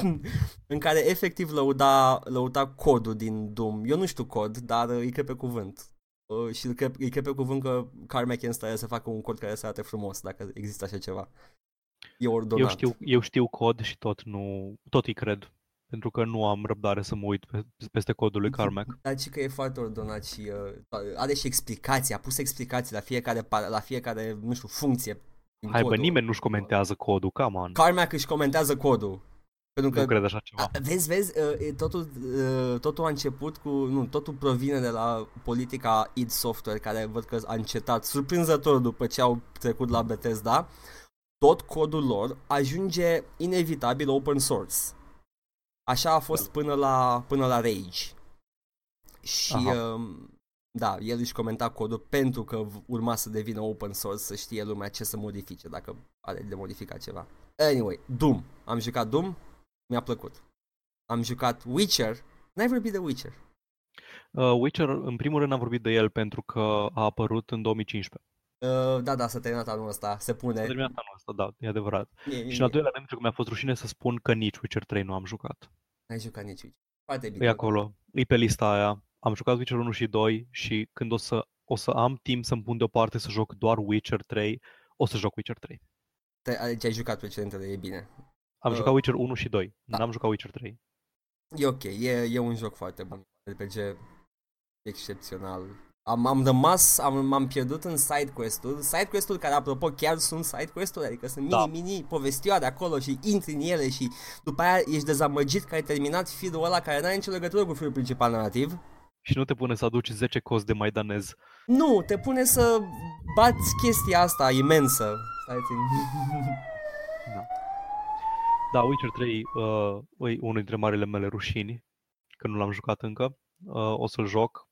în care efectiv lăuda, lăuda codul din Doom. Eu nu știu cod, dar uh, îi cred pe cuvânt. Uh, și îi cred, îi cred pe cuvânt că Carmack e în stare să facă un cod care să arate frumos, dacă există așa ceva. E ordonat. Eu știu, eu știu cod și tot nu, tot îi cred. Pentru că nu am răbdare să mă uit pe, peste codul lui Carmack. Dar și că e foarte ordonat și uh, are și explicații, a pus explicații la fiecare, pa- la fiecare, nu știu, funcție. din Hai bă, codul. nimeni nu-și comentează codul, come on. Carmack își comentează codul. Pentru că Nu cred așa ceva. A, vezi, vezi, uh, e totul, uh, totul a început cu, nu, totul provine de la politica id Software, care văd că a încetat surprinzător după ce au trecut la Bethesda. Tot codul lor ajunge inevitabil open source. Așa a fost până la, până la Rage. Și, Aha. um, da, el își comenta codul pentru că v- urma să devină open source, să știe lumea ce să modifice, dacă are de modificat ceva. Anyway, Doom. Am jucat Doom, mi-a plăcut. Am jucat Witcher, n-ai vorbit de Witcher. Uh, Witcher, în primul rând am vorbit de el pentru că a apărut în 2015. Uh, da, da, s-a terminat anul ăsta, se A pune. terminat anul ăsta, da, e adevărat. Mie, Și în al doilea rând, pentru că mi-a fost rușine să spun că nici Witcher 3 nu am jucat. N-ai jucat nici Witcher. Foarte bine. E acolo, e pe lista aia. Am jucat Witcher 1 și 2 și când o să, o să am timp să-mi pun deoparte să joc doar Witcher 3, o să joc Witcher 3. Te, ce ai jucat precedentele, e bine. Am Uh, jucat Witcher 1 și 2, da. n-am jucat Witcher 3. E ok, e, e un joc foarte bun. RPG excepțional. am, am rămas, am, m-am pierdut în side quest-uri, side quest-uri care, apropo, chiar sunt side quest-uri, adică sunt Da. mini-mini povestioare acolo și intri în ele și după aia ești dezamăgit că ai terminat feed-ul ăla care n-are nicio legătură cu firul principal narrativ. Și nu te pune să aduci 10 cozi de maidanez. Nu, te pune să bați chestia asta imensă. Stai puțin. Da, Witcher 3 uh, e unul dintre marile mele rușini, că nu l-am jucat încă. Uh, o să-l joc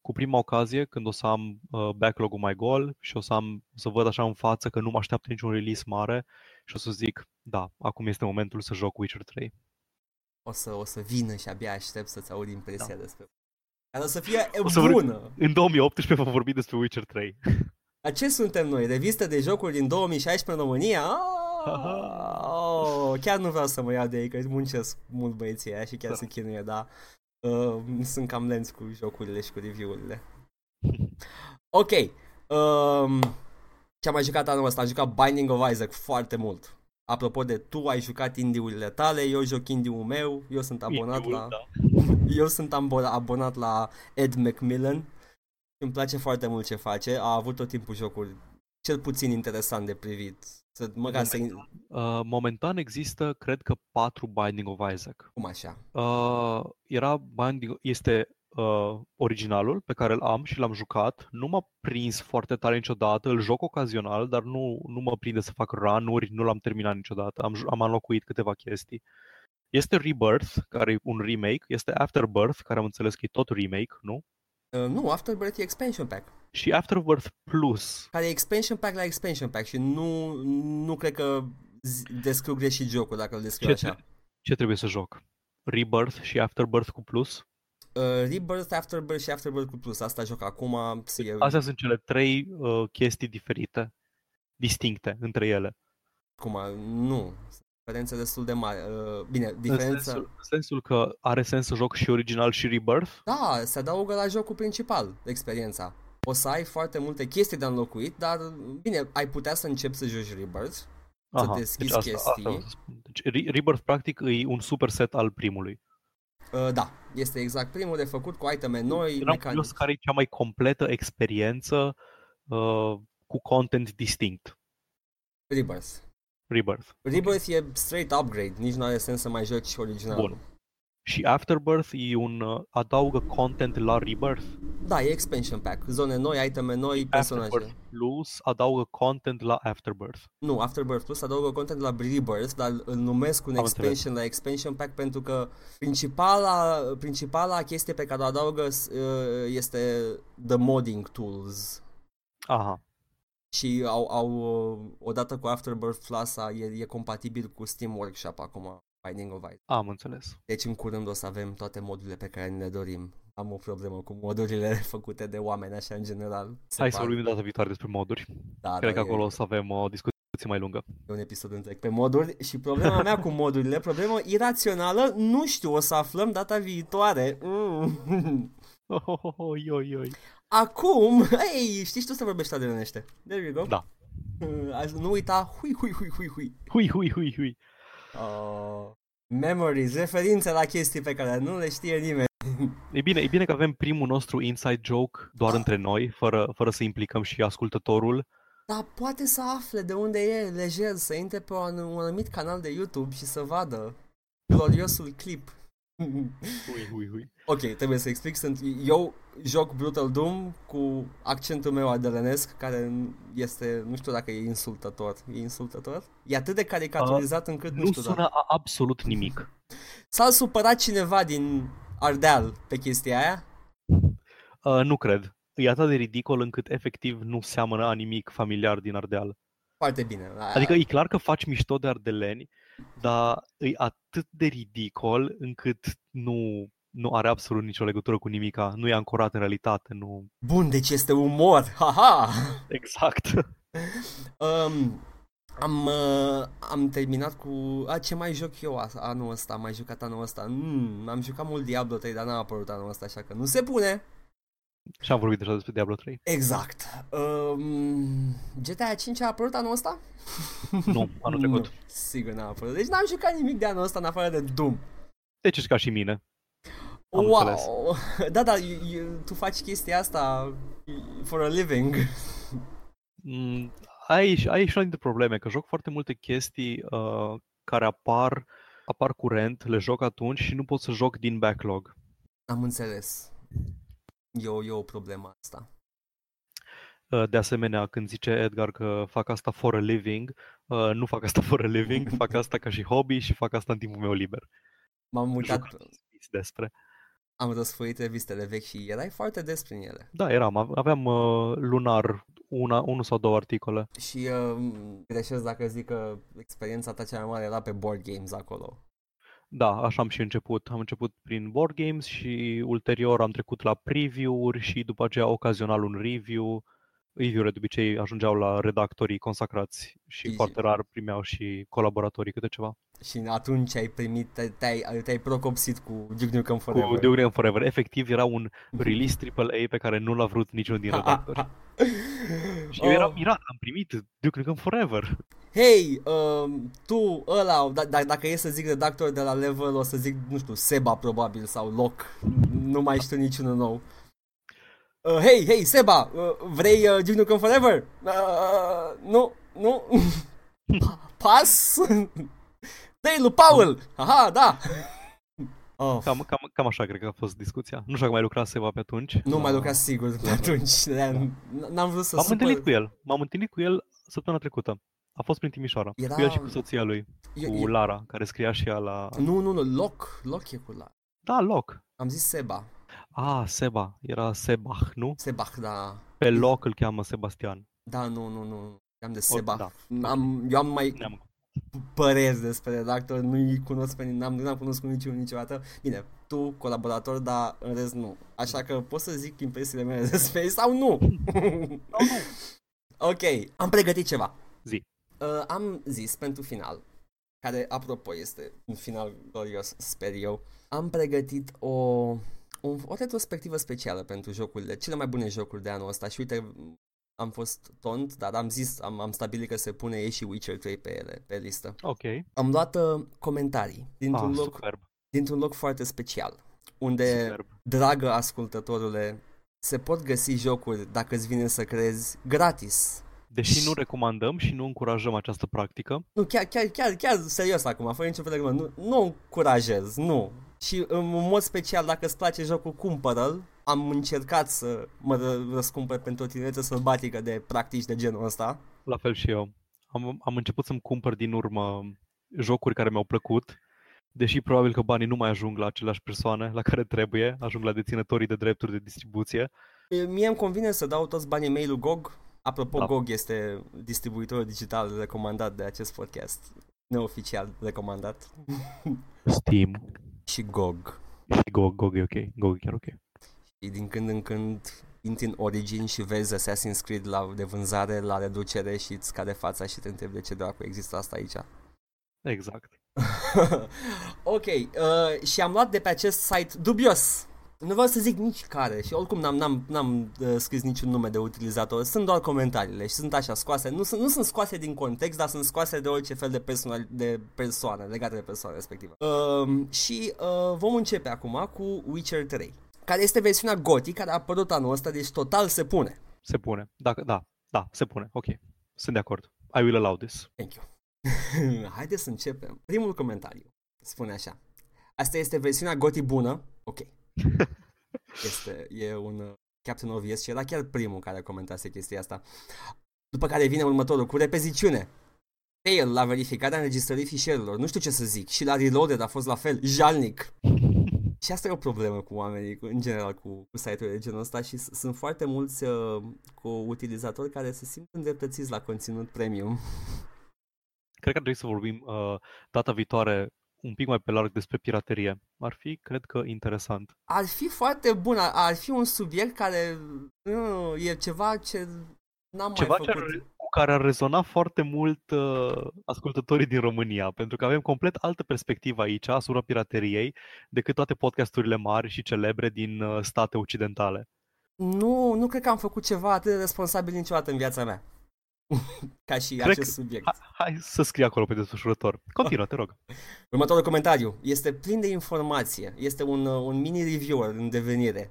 cu prima ocazie, când o să am uh, backlog-ul mai gol și o să, am, o să văd așa în față că nu mă așteaptă niciun release mare și o să zic, da, acum este momentul să joc Witcher 3. O să, o să vină și abia aștept să-ți aud impresia da. despre care o să fie O să vor- bună. În 2018 vom vorbi despre Witcher 3. Dar ce suntem noi? Revistă de jocuri din 2016 în România? Oh, chiar nu vreau să mă iau de ei, că muncesc mult băieții aia și chiar Da. se chinuie, dar uh, sunt cam lenți cu jocurile și cu review-urile. Ok. Um, ce am mai jucat anul ăsta? Am jucat Binding of Isaac foarte mult. Apropo de tu ai jucat indie-urile tale, eu joc indie-ul meu, eu sunt abonat Indie-ul, la... da. Eu sunt abo- abonat la Ed McMillan și îmi place foarte mult ce face. A avut tot timpul jocuri cel puțin interesant de privit. Să, măcar să... Uh, momentan există, cred că, 4 Binding of Isaac. Cum așa? Uh, era Binding, este uh, originalul pe care îl am și l-am jucat. Nu m-a prins foarte tare niciodată, îl joc ocazional, dar nu, nu mă prinde să fac run-uri, nu l-am terminat niciodată. Am, ju- am înlocuit câteva chestii. Este Rebirth, care e un remake, este Afterbirth, care am înțeles că e tot remake, nu? Uh, nu, Afterbirth e expansion pack. Și Afterbirth Plus. Care e expansion pack la expansion pack și nu, nu cred că zi- descriu greșit jocul dacă îl descriu Ce, așa. ce trebuie să joc? Rebirth și Afterbirth cu Plus? Uh, Rebirth, Afterbirth și Afterbirth cu plus. Asta joc acum. E, Astea sunt cele trei uh, chestii diferite, distincte între ele. Cum, nu. Diferențe destul de mari. Uh, bine, În diferența... sensul, în sensul că are sens să joc și original și Rebirth? Da, se adaugă la jocul principal, experiența. O să ai foarte multe chestii de înlocuit, dar bine, ai putea să începi să joci Rebirth, să deschizi deci asta, asta chestii. vreau să spun. Deci Re- Rebirth practic e un superset al primului. Uh, da, este exact primul de făcut cu iteme noi, Eram mecanici. curios care e cea mai completă experiență uh, cu content distinct. Rebirth. Rebirth. Rebirth e straight upgrade, nici nu are sens să mai joci originalul. Bun. Și Afterbirth e un uh, adaugă content la Rebirth. Da, e expansion pack, zone noi, iteme noi, personaje. Afterbirth Plus adaugă content la Afterbirth. Nu, Afterbirth Plus adaugă content la Rebirth, dar îl numesc un Am expansion la expansion pack pentru că principala, principala chestie pe care o adaugă uh, este the modding tools. Aha. Și au, au uh, odată cu Afterbirth Plus a- e, e compatibil cu Steam Workshop acum, Binding of Isaac. Am înțeles. Deci în curând o să avem toate modurile pe care ne dorim. Am o problemă cu modurile făcute de oameni așa în general. Se Hai să par- vorbim data viitoare despre moduri. da, Cred da, că acolo e, o să avem o discuție mai lungă. e un episod întreg pe moduri și problema mea cu modurile, problemă irațională, nu știu, o să aflăm data viitoare. Mm. Oh, oh, oh, oh, oi, oi. Acum, ei, știi și tu să vorbești adevărește. There you go. Da. Uh, Nu uita, hui, hui, hui, hui, hui. Hui, hui, hui, hui. Uh, memories, referințe la chestii pe care nu le știe nimeni. E bine, e bine că avem primul nostru inside joke doar între noi, fără, fără să implicăm și ascultătorul. Dar poate să afle de unde e lejer, să intre pe un, un anumit canal de YouTube și să vadă gloriosul clip. Hui, hui, hui. ok, trebuie să explic, sunt, eu joc Brutal Doom cu accentul meu adelenesc, care este, nu știu dacă e insultător. E insultător? E atât de caricaturizat încât nu, Nu știu sună dacă... a absolut nimic. S-a supărat cineva din Ardeal pe chestia aia? Uh, nu cred. E atât de ridicol încât efectiv nu seamănă a nimic familiar din Ardeal. Foarte bine. Adică e clar că faci mișto de ardeleni, dar e atât de ridicol încât nu, nu are absolut nicio legătură cu nimica. Nu e ancorat în realitate, nu... Bun, deci este umor, haha! Exact. Um, am, uh, am terminat cu... A, ce mai joc eu a- anul ăsta? Am mai jucat anul ăsta? Mm, am jucat mult Diablo 3, dar n-a apărut anul ăsta, așa că nu se pune. Și am vorbit deja despre Diablo 3. Exact. Um, GTA 5 a apărut anul ăsta? Nu, anul trecut. Nu, sigur n-a apărut. Deci n-am jucat nimic de anul ăsta în afară de Doom. Deci ești ca și mine. Am wow! înțeles. Da, da, you, you, tu faci chestia asta for a living. Mm, Aici, aici una dintre probleme, că joc foarte multe chestii uh, care apar, apar curent, le joc atunci și nu pot să joc din backlog. Am înțeles. E o, e o problemă asta. Uh, De asemenea, când zice Edgar că fac asta for a living, uh, nu fac asta for a living, fac asta ca și hobby și fac asta în timpul meu liber. M-am uitat, Joc despre. am răsfoit revistele vechi și erai foarte des prin ele. Da, eram, aveam uh, lunar una, unul sau două articole. Și uh, greșesc dacă zic că experiența ta cea mai mare era pe board games acolo. Da, așa am și început. Am început prin board games și ulterior am trecut la preview-uri și după aceea ocazional un review. Review-urile de obicei ajungeau la redactorii consacrați și Și- foarte rar primeau și colaboratorii câte ceva. Și atunci ai primit, te- te-ai, te-ai procopsit cu Duke Nukem Forever. Cu Duke Nukem Forever. Efectiv era un release AAA pe care nu l-a vrut niciunul din redactori. Și eu eram Oh. mirat, am primit Duke Nukem Forever. Hei, um, tu, ăla, da, da, dacă e să zic redactor de la level, o să zic, nu știu, Seba probabil sau Loc. Nu mai știu niciunul nou. Uh, hei, hei, Seba, uh, vrei uh, Duke Nukem Forever? Uh, nu, nu. Pa- Pas? Dă-i lui Paul! Aha, da! Oh, Cam, cam, cam așa cred că a fost discuția. Nu știu dacă mai lucra Seva pe atunci. nu mai La- lucra sigur de atunci. N-am vrut să M-am supăr... întâlnit cu el. M-am întâlnit cu el săptămâna trecută. A fost prin Timișoara. Era- Cu el și cu soția lui, Eu- cu eu- Lara, care scria și ea la... Nu, nu, nu, Loc, Loc e cu la... Da, loc. Am zis Seba. Ah, Seba. Era Sebach, nu? Sebach, da. Pe loc îl cheamă Sebastian. Da, nu, nu, nu. Am de O- Seba. da. Am, eu am mai Ne-am... păreri despre redactor, nu-i cunosc pe nimeni, n-am, n-am cunoscut niciunul niciodată. Bine, tu, colaborator, dar în rest nu. Așa că pot să zic impresiile mele despre ei sau nu? ok, am pregătit ceva. Zi. Uh, am zis pentru final, care apropo este un final glorios, sper eu, am pregătit o, o, o retrospectivă specială pentru jocurile, cele mai bune jocuri de anul ăsta și uite, am fost tont, dar am zis, am, am stabilit că se pune ei și Witcher 3 pe ele, pe listă. Ok. Am luat uh, comentarii dintr-un, ah, loc, superb. dintr-un loc foarte special, unde, Superb. dragă ascultătorule, se pot găsi jocuri, dacă îți vine să crezi, gratis. Deși nu recomandăm și nu încurajăm această practică, Nu, chiar, chiar, chiar, chiar serios acum, fără nicio fel de glumă, nu, nu încurajez, nu. Și în mod special, dacă îți place jocul, cumpără-l. Am încercat să mă ră- răscumpăr pentru o tinerețe sălbatică de practici de genul ăsta. la fel și eu. Am, am început să-mi cumpăr din urmă jocuri care mi-au plăcut, deși probabil că banii nu mai ajung la aceleași persoane la care trebuie, ajung la deținătorii de drepturi de distribuție. E, Mie îmi convine să dau toți banii mei lui GOG. Apropo, Da. GOG este distribuitorul digital recomandat de acest podcast. Neoficial recomandat. Steam Și GOG. și GOG, GOG e ok, GOG e chiar ok. Și din când în când intri în Origin și vezi Assassin's Creed la, de vânzare la reducere și îți cade fața și te întrebi de ce dracu există asta aici. Exact. ok, uh, și am luat de pe acest site dubios. Nu vreau să zic nici care și oricum n-am, n-am, n-am uh, scris niciun nume de utilizator, sunt doar comentariile și sunt așa scoase, nu sunt, nu sunt scoase din context, dar sunt scoase de orice fel de, personal, de persoană, legate de persoana respectivă. Uh, și uh, vom începe acum cu Witcher 3, care este versiunea GOTY care a apărut anul ăsta, deci total se pune. Se pune. Dacă, da, da, se pune. Ok. Sunt de acord. I will allow this. Thank you. Haideți să începem. Primul comentariu spune așa. Asta este versiunea GOTY bună. Ok. Este, e un uh, Captain Obvious și era chiar primul care comentase chestia asta. După care vine următorul cu repeziciune. Fail la verificarea înregistrării fișierilor. Nu știu ce să zic. Și la Reloaded a fost la fel. Jalnic. Și asta e o problemă cu oamenii, cu, în general, cu, cu site-urile de genul ăsta și s- sunt foarte mulți uh, cu utilizatori care se simt îndreptățiți la conținut premium. Cred că ar trebui să vorbim uh, data viitoare un pic mai pe larg despre piraterie. Ar fi, cred că, interesant. Ar fi foarte bun, ar, ar fi un subiect care nu, e ceva ce n-am Ceva mai ce făcut. ar, cu care ar rezona foarte mult uh, ascultătorii din România, pentru că avem complet altă perspectivă aici asupra pirateriei decât toate podcasturile mari și celebre din uh, state occidentale. Nu, nu cred că am făcut ceva atât de responsabil niciodată în viața mea. ca și Cred acest că- subiect. Hai, hai să scrie acolo pe desfășurător. Continuă, te rog. Următorul comentariu este plin de informație. Este un, uh, un mini reviewer în devenire.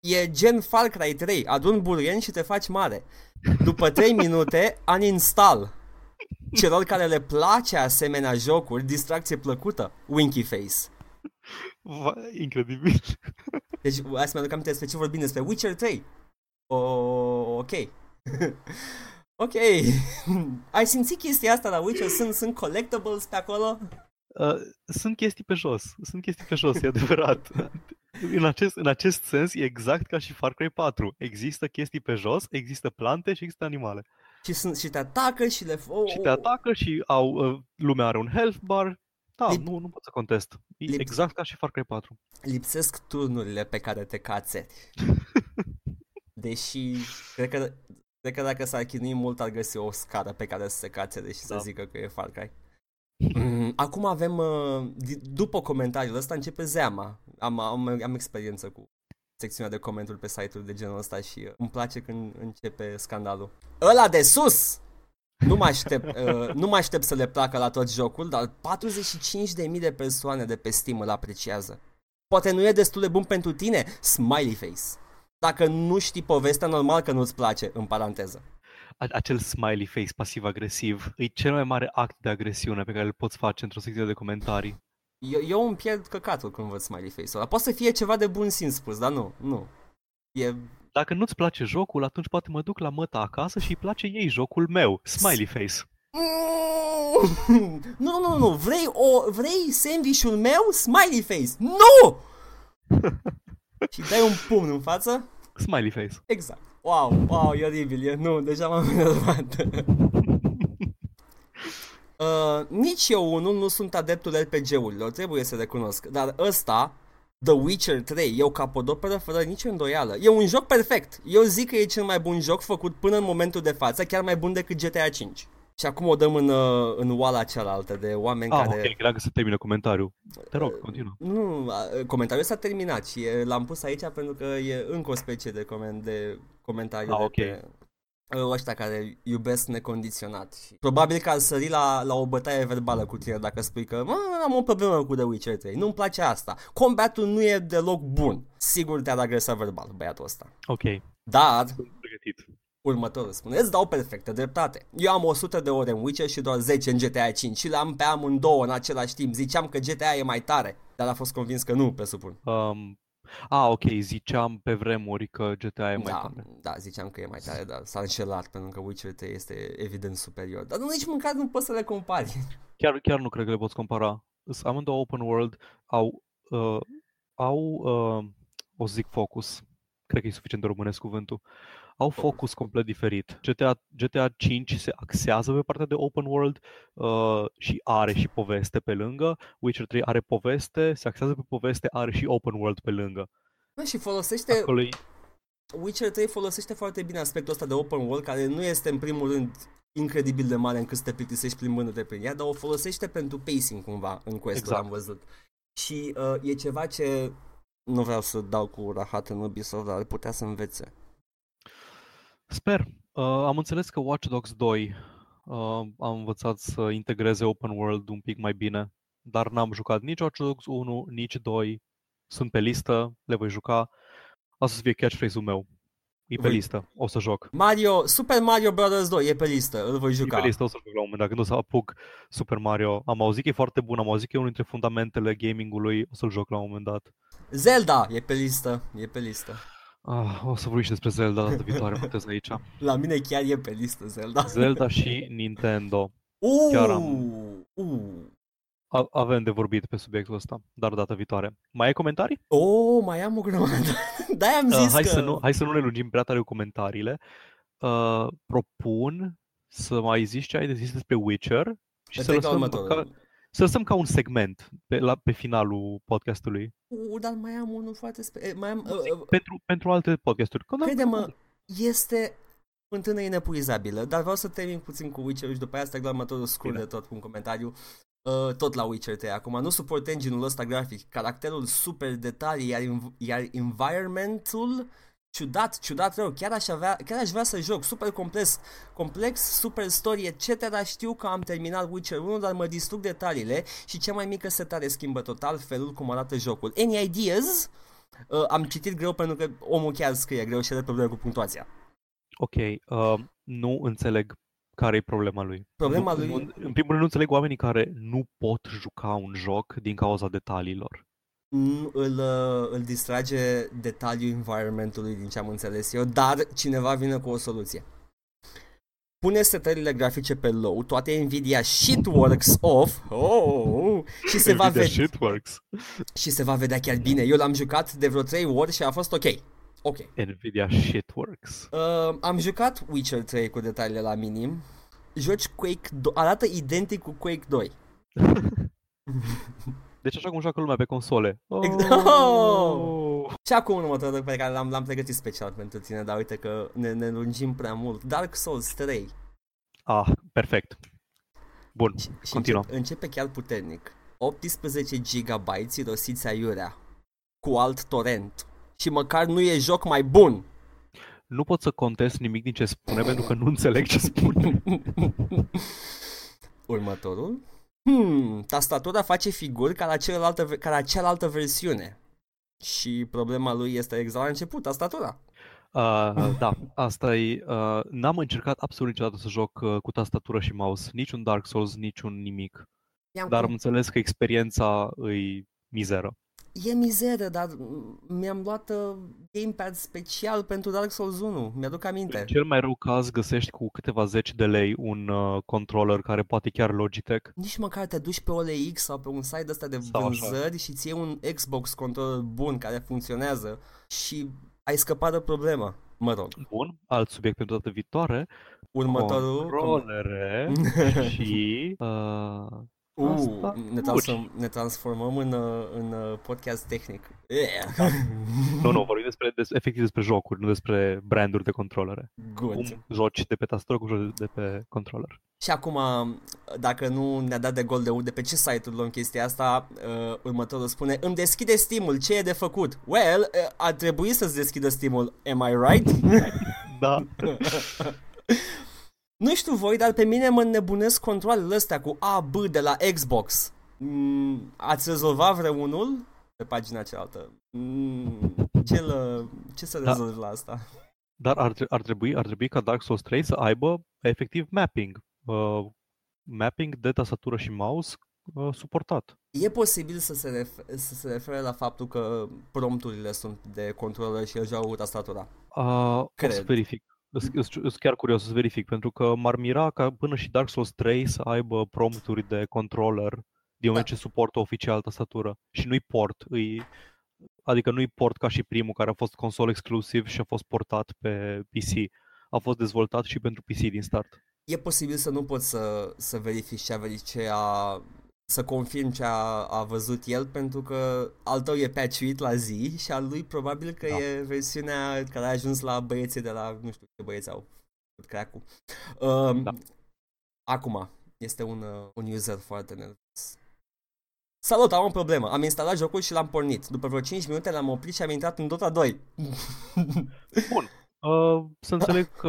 E gen Far Cry 3, adun buruieni și te faci mare. După 3 minute, uninstall. Celor care le place asemenea jocuri, distracție plăcută, Winky Face. Va, incredibil. Deci, hai să mi-aduc aminte despre ce vorbim despre Witcher 3. O, ok. ok. Ai simțit chestia asta la Witcher? Sunt, sunt collectibles pe acolo? Uh, sunt chestii pe jos. Sunt chestii pe jos, e adevărat. În acest, în acest sens, e exact ca și Far Cry 4. Există chestii pe jos, există plante și există animale. Și, sunt, și te atacă și le... Oh, Și te atacă și au, uh, lumea are un health bar. Da, Lip- nu, nu pot să contest. E Lip- exact ca și Far Cry 4. Lipsesc turnurile pe care te cațeri. Deși, cred că, cred că dacă s-ar chinui mult ar găsi o scară pe care să se cațere și să Da. zică că e Far Cry. Mm, Acum avem, uh, di- după comentariul ăsta începe zeama. Am, am, am experiență cu secțiunea de comentarii pe site-uri de genul ăsta și uh, îmi place când începe scandalul. Ăla de sus! Nu mă aștept, uh, nu mă aștept să le placă la tot jocul, dar 45.000 de persoane de pe Steam îl apreciază. Poate nu e destul de bun pentru tine? Smiley face. Dacă nu știi povestea, normal că nu-ți place, în paranteză. A- Acel smiley face pasiv-agresiv e cel mai mare act de agresiune pe care îl poți face într-o secție de comentarii. Eu, eu îmi pierd căcatul când văd smiley face-ul ăla. Poate să fie ceva de bun simț spus, dar nu, nu. E... Dacă nu-ți place jocul, atunci poate mă duc la măta acasă și îi place ei jocul meu, smiley face. Nu, nu, nu, vrei, o, vrei sandwich-ul meu? Smiley face. Nu! și dai un pumn în față? Smiley face. Exact. Wow, wow, e oribil, e, nu, deja m-am enervat. uh, nici eu unul nu sunt adeptul RPG-urilor, trebuie să recunosc, dar ăsta, The Witcher 3, eu capodoperă fără nicio îndoială. E un joc perfect. Eu zic că e cel mai bun joc făcut până în momentul de față, chiar mai bun decât GTA 5. Și acum o dăm în, uh, în oala cealaltă de oameni Ah, care... ok, credeam că se termină comentariul. Te Uh, rog, continuă. Nu, a- comentariul s-a terminat și e, l-am pus aici pentru că e încă o specie de, coment, de comentariu Ah, de ok. pe uh, ăștia care iubesc necondiționat. Și probabil că ar sări la, la o bătaie verbală cu tine dacă spui că "Mă, am o problemă cu The Witcher 3, nu-mi place asta. Combatul nu e deloc bun. Sigur te-ar agresa verbal băiatul ăsta. Ok, Dar sunt pregătit. Următorul spune, îți dau perfectă dreptate. Eu am 100 de ore în Witcher și doar 10 în GTA 5 și le-am pe amândouă în același timp. Ziceam că GTA e mai tare, dar a fost convins că nu, presupun. Um, ah, ok, ziceam pe vremuri că GTA e mai da, tare. da, ziceam că e mai tare, dar s-a înșelat pentru că Witcher 3 este evident superior. Dar nu nici măcar nu poți să le compari. Chiar, chiar nu cred că le poți compara. Sunt amândouă open world, au, uh, au uh, o să zic focus, cred că e suficient de românesc cuvântul, au focus complet diferit. GTA, GTA 5 se axează pe partea de open world uh, și are și poveste pe lângă. Witcher 3 are poveste, se axează pe poveste, are și open world pe lângă. Bă, și folosește, Acolo e, Witcher 3 folosește foarte bine aspectul ăsta de open world, care nu este în primul rând incredibil de mare încât să te plictisești plimbându-te prin ea, dar o folosește pentru pacing cumva în quest Exact. am văzut. Și uh, e ceva ce nu vreau să dau cu rahat în Ubisoft, dar ar putea să învețe. Sper. Uh, am înțeles că Watch Dogs 2 uh, a învățat să integreze open world un pic mai bine, dar n-am jucat nici Watch Dogs 1, nici 2. Sunt pe listă, le voi juca. Asta o să fie catchphrase-ul meu. E pe Voi- listă, o să joc. Mario, Super Mario Bros. 2 e pe listă, îl voi E juca. pe listă, o să joc la un moment dat, când o să apuc Super Mario. Am auzit că e foarte bun, am auzit că e unul dintre fundamentele gamingului, o să-l joc la un moment dat. Zelda e pe listă, e pe listă. Ah, o să vorbim și despre Zelda data viitoare, mă aici. La mine chiar e pe listă Zelda. Zelda și Nintendo. Uh, chiar uh. A- avem de vorbit pe subiectul ăsta, dar data viitoare. Mai ai comentarii? Oh, mai am o grămadă. Da, am Uh, zis hai, că... să nu, hai să nu ne lungim prea tare cu comentariile. Uh, propun să mai zici ce ai de zis despre Witcher și să Trec la lăsăm, următorul. ca, să lăsăm ca un segment pe, la, pe finalul podcastului. Uh, dar mai am unul foarte spe... eh, mai am, uh, uh, Pentru, pentru alte podcasturi. Că, Crede-mă, este fântână inepuizabilă, dar vreau să termin puțin cu Witcher și după aia să trec la următorul scurt Bine. de tot cu un comentariu. Uh, tot la Witcher 3 acum, nu suport engine-ul ăsta grafic, caracterul super detalii, iar, inv- iar environmentul ciudat, ciudat rău, chiar aș, avea, chiar aș vrea să joc, super complex, complex, super story, etc. Știu că am terminat Witcher 1, dar mă distrug detaliile și cea mai mică setare schimbă total felul cum arată jocul. Any ideas? Uh, am citit greu pentru că omul chiar scrie greu și are probleme cu punctuația. Ok, uh, nu înțeleg care e problema lui. Problema nu, lui- Nu, în primul rând nu înțeleg oamenii care nu pot juca un joc din cauza detaliilor. Nu îl, uh, îl distrage detaliul environmentului din ce am înțeles eu, dar cineva vine cu o soluție. Pune setările grafice pe low, toate Nvidia shitworks off oh, și se va Nvidia vedea shit works. și se va vedea chiar bine. Eu l-am jucat de vreo 3 ori și a fost ok. Ok. Nvidia shit works. Uh, am jucat Witcher 3 cu detaliile la minim. Joci Quake 2, arată identic cu Quake 2. Deci așa cum joacă lumea pe console. Exact. Oh! Și acum următorul pe care l-am, l-am pregătit special pentru tine, dar uite că ne, ne lungim prea mult. Dark Souls 3. Ah, perfect. Bun, Și continuă. Începe, începe chiar puternic. 18 GB irosiți aiurea. Cu alt torrent. Și măcar nu e joc mai bun. Nu pot să contest nimic din ce spune pentru că nu înțeleg ce spune. Următorul. Hmm, tastatura face figuri ca la, celălaltă, ca la cealaltă versiune. Și problema lui este exact la început, tastatura. Uh, da, asta e. Uh, n-am încercat absolut niciodată să joc uh, cu tastatură și mouse. Niciun Dark Souls, niciun nimic. I-am Dar am cum- înțeles că experiența îi mizeră. E mizeră, dar mi-am luat uh, gamepad special pentru Dark Souls 1. Mi-aduc aminte. În cel mai rău caz găsești cu câteva zeci de lei un uh, controller care poate chiar Logitech. Nici măcar te duci pe OLX sau pe un site ăsta de Sau așa. vânzări și ți iei un Xbox controller bun care funcționează și ai scăpat de problemă. Mă rog, Bun, alt subiect pentru data viitoare. următorul... Controlere și... Uh, Uh, Asta ne, transform, ne transformăm în, uh, în uh, podcast tehnic. Yeah. nu, nu, vorbim despre, des, efectiv despre jocuri, nu despre branduri de controlere. Good. Cum joci de pe tastatură, cum joci de pe controller. Și acum, dacă nu ne-a dat de gol de de pe ce site-uri luăm chestia asta, uh, următorul spune Îmi deschide Steam-ul, ce e de făcut? Well, uh, ar trebui să-ți deschidă Steam-ul, am I right? Da. nu știu voi, dar pe mine mă nebunesc controlele astea cu A, B de la Xbox. Mm, ați rezolvat vreunul? Pe pagina cealaltă. Mm, ce, lă, ce să Da. rezolvi la asta? Dar ar, tre- ar, trebui, ar trebui ca Dark Souls 3 să aibă efectiv mapping. Uh, mapping de tastatură și mouse uh, suportat. E posibil să se, ref- să se refere la faptul că prompturile sunt de controller și el joacă cu tastatura. Uh, o să Cred. verific. Sunt chiar curios să verific, pentru că m-ar mira ca până și Dark Souls 3 să aibă prompturi de controller din moment Da. ce suportă oficial tastatură. Și nu-i port, îi, adică nu-i port ca și primul care a fost console exclusiv și a fost portat pe PC. A fost dezvoltat și pentru PC din start. E posibil să nu poți să, să verifici ce a, veri- ce a să confirm ce a, a văzut el pentru că al tău e patchuit la zi și al lui probabil că Da. e versiunea care a ajuns la băieții de la, nu știu ce băieți au făcut crack-ul. Um, Da. Acum, este un, uh, un user foarte nervos. Salut, am o problemă. Am instalat jocul și l-am pornit. După vreo 5 minute l-am oprit și am intrat în Dota 2. Bun. Uh, să înțeleg că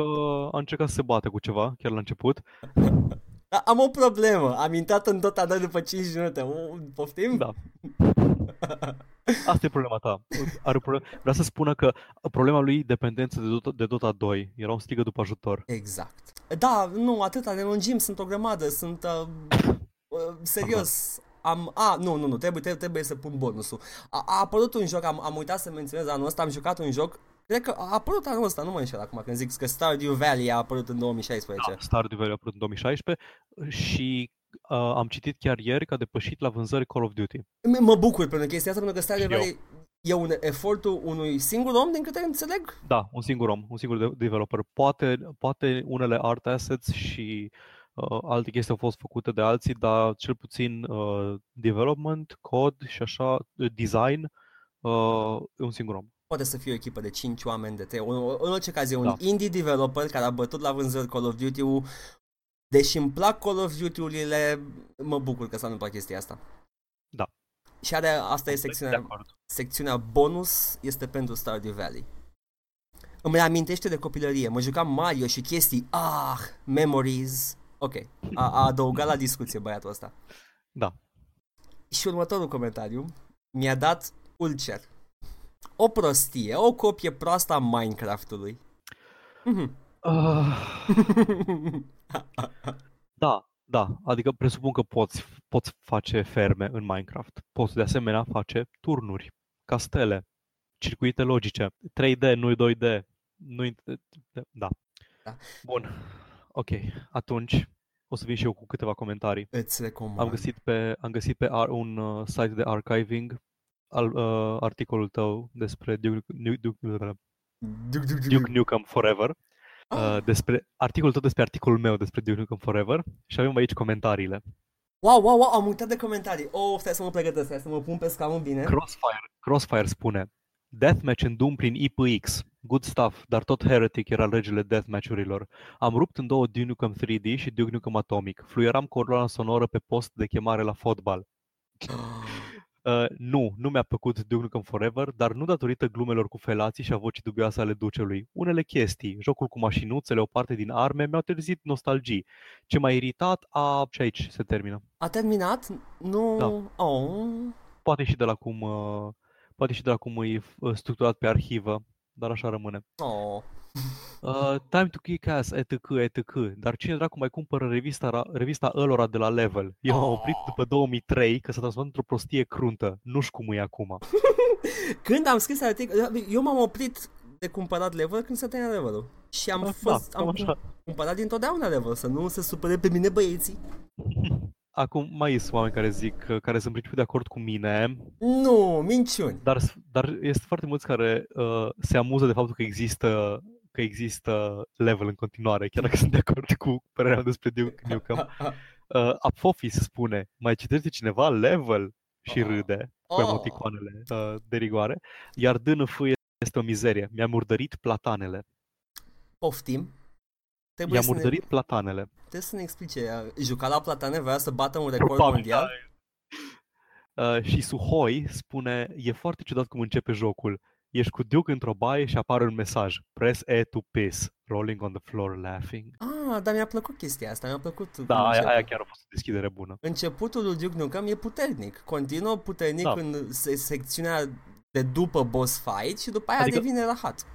a încercat să se bate cu ceva, chiar la început. Da, am o problemă. Am intrat în Dota 2 după 5 minute. O, poftim? Da. Asta e problema ta. Are o problemă. Vrea să spună că problema lui e dependență de Dota, de Dota 2. Era un strigă după ajutor. Exact. Da, nu, atâta, ne lungim, sunt o grămadă, sunt... Uh, uh, serios, am... A, nu, nu, nu, trebuie, trebuie, trebuie să pun bonusul. A, a apărut un joc, am, am uitat să menționez anul ăsta, am jucat un joc, cred că a apărut anul ăsta, nu mă înșel acum când zic că Stardew Valley a apărut în 2016. Da, Stardew Valley a apărut în 2016 și uh, am citit chiar ieri că a depășit la vânzări Call of Duty. M- Mă bucur pentru chestia asta, pentru că Stardew Și eu. Valley e un efortul unui singur om, din câte înțeleg. Da, un singur om, un singur de- developer. Poate, poate unele art assets și uh, alte chestii au fost făcute de alții, dar cel puțin uh, development, cod și așa, uh, design, uh, e un singur om. Poate să fie o echipă de 5 oameni, de 3. În, în orice caz e un Da. indie developer care a bătut la vânzări Call of Duty-ul. Deși îmi plac Call of Duty-urile, mă bucur că s-a întâmplat chestia asta. Da. Și are, asta e De secțiunea, acord. secțiunea bonus, este pentru Stardew Valley. Îmi reamintește de copilărie. Mă jucam Mario și chestii. Ah, memories. Ok, a, a adăugat la discuție băiatul ăsta. Da. Și următorul comentariu mi-a dat ulcer. O prostie, o copie proastă a Minecraftului. Mhm. Uh, da, da. Adică presupun că poți, poți face ferme în Minecraft. Poți de asemenea face turnuri, castele, circuite logice, 3D, nu 2D. Nu da. Da. Bun. Ok. Atunci o să vin și eu cu câteva comentarii. Îți recomand. Am găsit pe, am găsit pe ar, un uh, site de archiving al, uh, articolul tău despre Duke, Duke, Duke, Duc, duc, duc, Duke duc. Nukem Forever. Ah. Uh, despre articolul tău despre articolul meu despre Duke Nukem Forever și avem aici comentariile. Wow, wow, wow, am uitat de comentarii. Oh, stai să mă pregătesc, stai să mă pun pe scaun bine. Crossfire, Crossfire spune Deathmatch în Doom prin IPX. Good stuff, dar tot Heretic era regele deathmatch-urilor. Am rupt în două Duke Nukem 3D și Duke Nukem Atomic. Fluieram coloana sonoră pe post de chemare la fotbal. Uh, nu, nu mi-a plăcut Duke Nukem Forever, dar nu datorită glumelor cu felații și a vocii dubioase ale ducelui. Unele chestii, jocul cu mașinuțele, o parte din arme, mi-au trezit nostalgii. Ce m-a iritat, a... și aici se termină. A terminat? Nu... Da. Oh. Poate și de la cum, uh, poate și de la cum e uh, structurat pe arhivă, dar așa rămâne. Oh. Uh, time to kick ass, etc., etc. Dar cine dracu mai cumpără revista, ra- revista ălora de la Level? Eu m-am oprit Oh. după 2003 că s-a transformat într-o prostie cruntă. Nu știu cum e acum. Când am scris articol, eu m-am oprit de cumpărat level când se tăia levelul. Și am Da, fost, cam am așa. cumpărat dintotdeauna level, să nu se supere pe mine băieții. Acum mai sunt oameni care zic, uh, care sunt în principiu de acord cu mine, Nu, minciuni. dar, s- dar este foarte mulți care uh, se amuză de faptul că există că există level în continuare, chiar dacă sunt de acord cu părerea mea despre Duke Nukem. Uh, Apophis spune, mai citește cineva level? Și Oh. râde cu Oh. emoticoanele uh, de rigoare. Iar DNF este o mizerie. Mi-a murdărit platanele. Poftim. Trebuie I-a să, ne, murdărit platanele. trebuie să ne explice. Juca la platane, vrea să bată un record Probabil, mondial. Uh, și Suhoi spune, e foarte ciudat cum începe jocul. Ești cu Duke într-o baie și apare un mesaj. Press E to piss. Rolling on the floor laughing. Ah, dar mi-a plăcut chestia asta, mi-a plăcut. cum Da, aia, începe. aia chiar a fost o deschidere bună. Începutul lui Duke Nukem e puternic. Continuă puternic Da. în se- secțiunea de după boss fight și după aia Adică- devine rahat.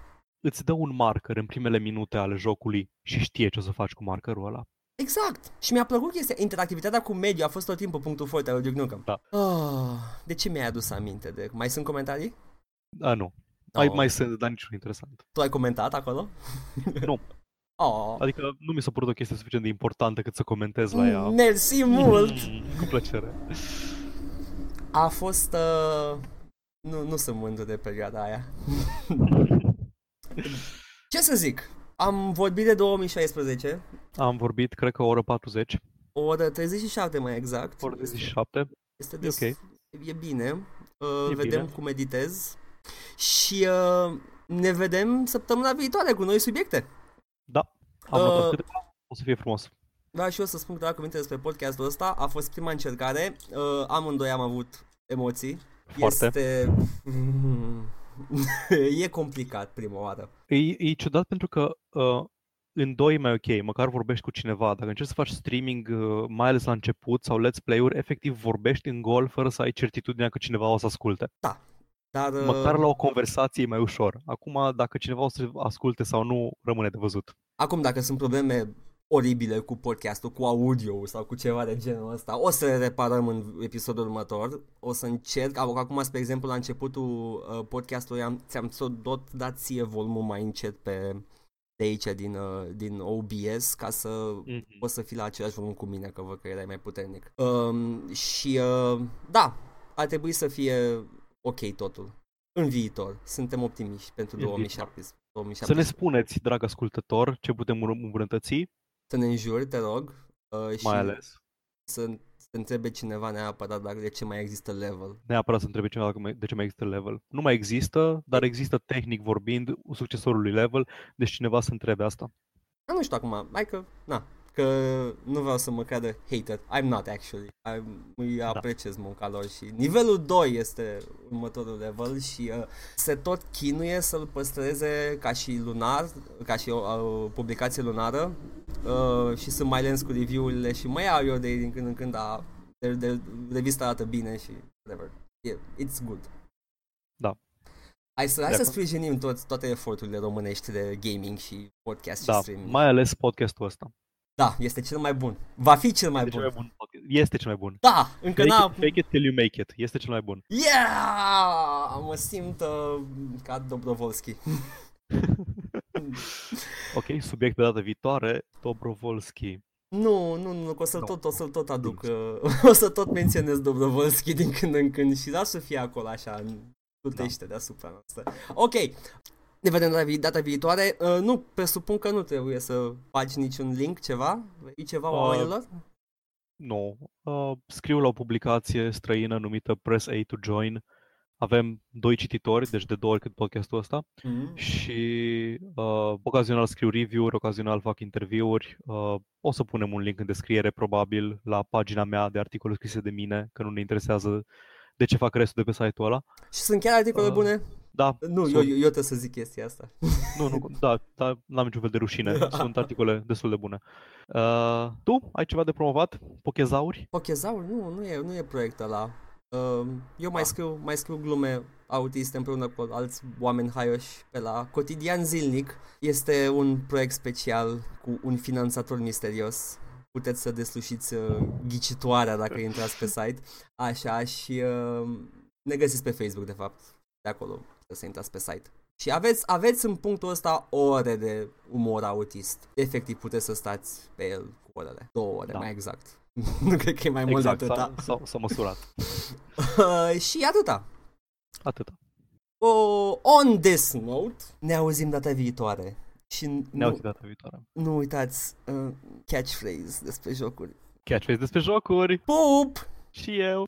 Îți dă un marker în primele minute ale jocului și știe ce o să faci cu markerul ăla. Exact. Și mi-a plăcut chestia. Interactivitatea cu mediul a fost tot timpul punctul forte al lui Duke Nukem. Da. Oh, de ce mi-ai adus aminte? De... Mai sunt comentarii? A, nu. Mai, Oh. mai sunt, dar niciunul interesant. Tu ai comentat acolo? Nu. Oh. Adică nu mi s-a părut o chestie suficient de importantă cât să comentez la ea. Mersi mult! Mm, Cu plăcere. A fost... Uh... Nu, nu sunt mândru de perioada aia. Ce să zic? Am vorbit de 2016, Am vorbit, cred că o oră 40, o oră 37 mai exact. o oră 37. Este E des... ok. E bine. Uh, E vedem bine. cum meditez. Și uh, ne vedem săptămâna viitoare cu noi subiecte. Da, am Uh, notat câteva, o să fie frumos. Da, și eu să spun câteva cuvinte despre podcastul ăsta. A fost prima încercare. Uh, amândoi am avut emoții. Foarte. Este... e complicat prima oară. E, e ciudat pentru că uh, în doi e mai ok, măcar vorbești cu cineva. Dacă încerci să faci streaming, uh, mai ales la început, sau let's play-uri, efectiv vorbești în gol fără să ai certitudinea că cineva o să asculte. Dar uh, Măcar la o conversație e mai ușor. Acum, dacă cineva o să asculte sau nu, rămâne de văzut. acum dacă sunt probleme oribile cu podcastul, cu audio sau cu ceva de genul ăsta, o să le reparăm în episodul următor. O să încerc, Ac- acum, spre exemplu, la începutul uh, podcastului am, ți-am tot dat ție volumul mai încet pe de aici din, uh, din OBS ca să Mm-hmm. o să fii la același volum cu mine, că văd că erai mai puternic. Um, și uh, da, ar trebui să fie ok totul. În viitor. Suntem optimiști pentru În 2017. Să ne 2017. spuneți, drag ascultător, ce putem îmbunătăți, Să ne înjuri, te rog. Uh, și mai ales. să, să întrebe cineva neapărat dacă de ce mai există level. Neapărat să întrebe cineva dacă mai- de ce mai există level. Nu mai există, dar există tehnic vorbind succesorul lui level, deci cineva să întrebe asta. A, nu știu acum, hai că, na, că nu vreau să mă creadă hater. I'm not actually. I'm, îi apreciez munca lor și nivelul 2 este următorul level și uh, se tot chinuie să-l păstreze ca și lunar, ca și o uh, publicație lunară uh, și sunt mai lens cu review-urile și mai au eu de din când în când, dar de, de, revista arată bine și whatever. Yeah, it's good. Da. Hai să, hai De să acord. sprijinim tot, toate eforturile românești de gaming și podcast Da, și streaming. mai ales podcastul ăsta. Da, este cel mai bun. Va fi cel mai Este cel bun. mai bun podcast. Este cel mai bun. Da, încă Fake n-a... it, fake it till you make it. Este cel mai bun. Yeah! Mă simt uh, ca Dobrovolski. Ok, subiect pe data viitoare, Dobrovolski. Nu, nu, nu, că o să-l Nu. tot, o să-l tot aduc. Uh, o să tot menționez Dobrovolski din când în când și lasă să fie acolo așa, în plutește deasupra noastră. Ok, ne vedem data, vi- data viitoare. Uh, nu, presupun că nu trebuie să faci niciun link, ceva? Vrei ceva Uh, oamenilor? Nu. Uh, scriu la o publicație străină numită Press A to Join. Avem doi cititori, deci de două ori cât podcastul ăsta. Mm. Și uh, ocazional scriu review-uri, ocazional fac interviuri. Uh, o să punem un link în descriere, probabil, la pagina mea de articole scrise de mine, că nu ne interesează de ce fac restul de pe site-ul ăla. Și sunt chiar articole Uh, bune? Da, Nu, eu, sunt- eu, eu trebuie să zic chestia asta. Nu, nu, da, da, n-am niciun fel de rușine. Sunt articole destul de bune. Uh, tu ai ceva de promovat? Pochezauri? Pochezaur? Nu, nu e, nu e proiectul ăla. Uh, eu mai Ah. scriu, mai scriu glume autiste împreună cu alți oameni haioși pe la Cotidian Zilnic. Este un proiect special cu un finanțator misterios. Puteți să deslușiți uh, ghicitoarea dacă intrați pe site. Așa și uh, ne găsiți pe Facebook de fapt. De acolo să intrați pe site. Și aveți, aveți în punctul ăsta ore de umor autist. Efectiv puteți să stați pe el cu orele. Două ore, Da. mai exact. nu cred că e mai mult Exact, de atâta. s-a, s-a, s-a măsurat. Uh, și atâta. Atâta. Uh, on this note, ne auzim data viitoare. Și Ne nu, auzim data viitoare. nu uitați uh, catchphrase despre jocuri. Catchphrase despre jocuri Pup! și eu.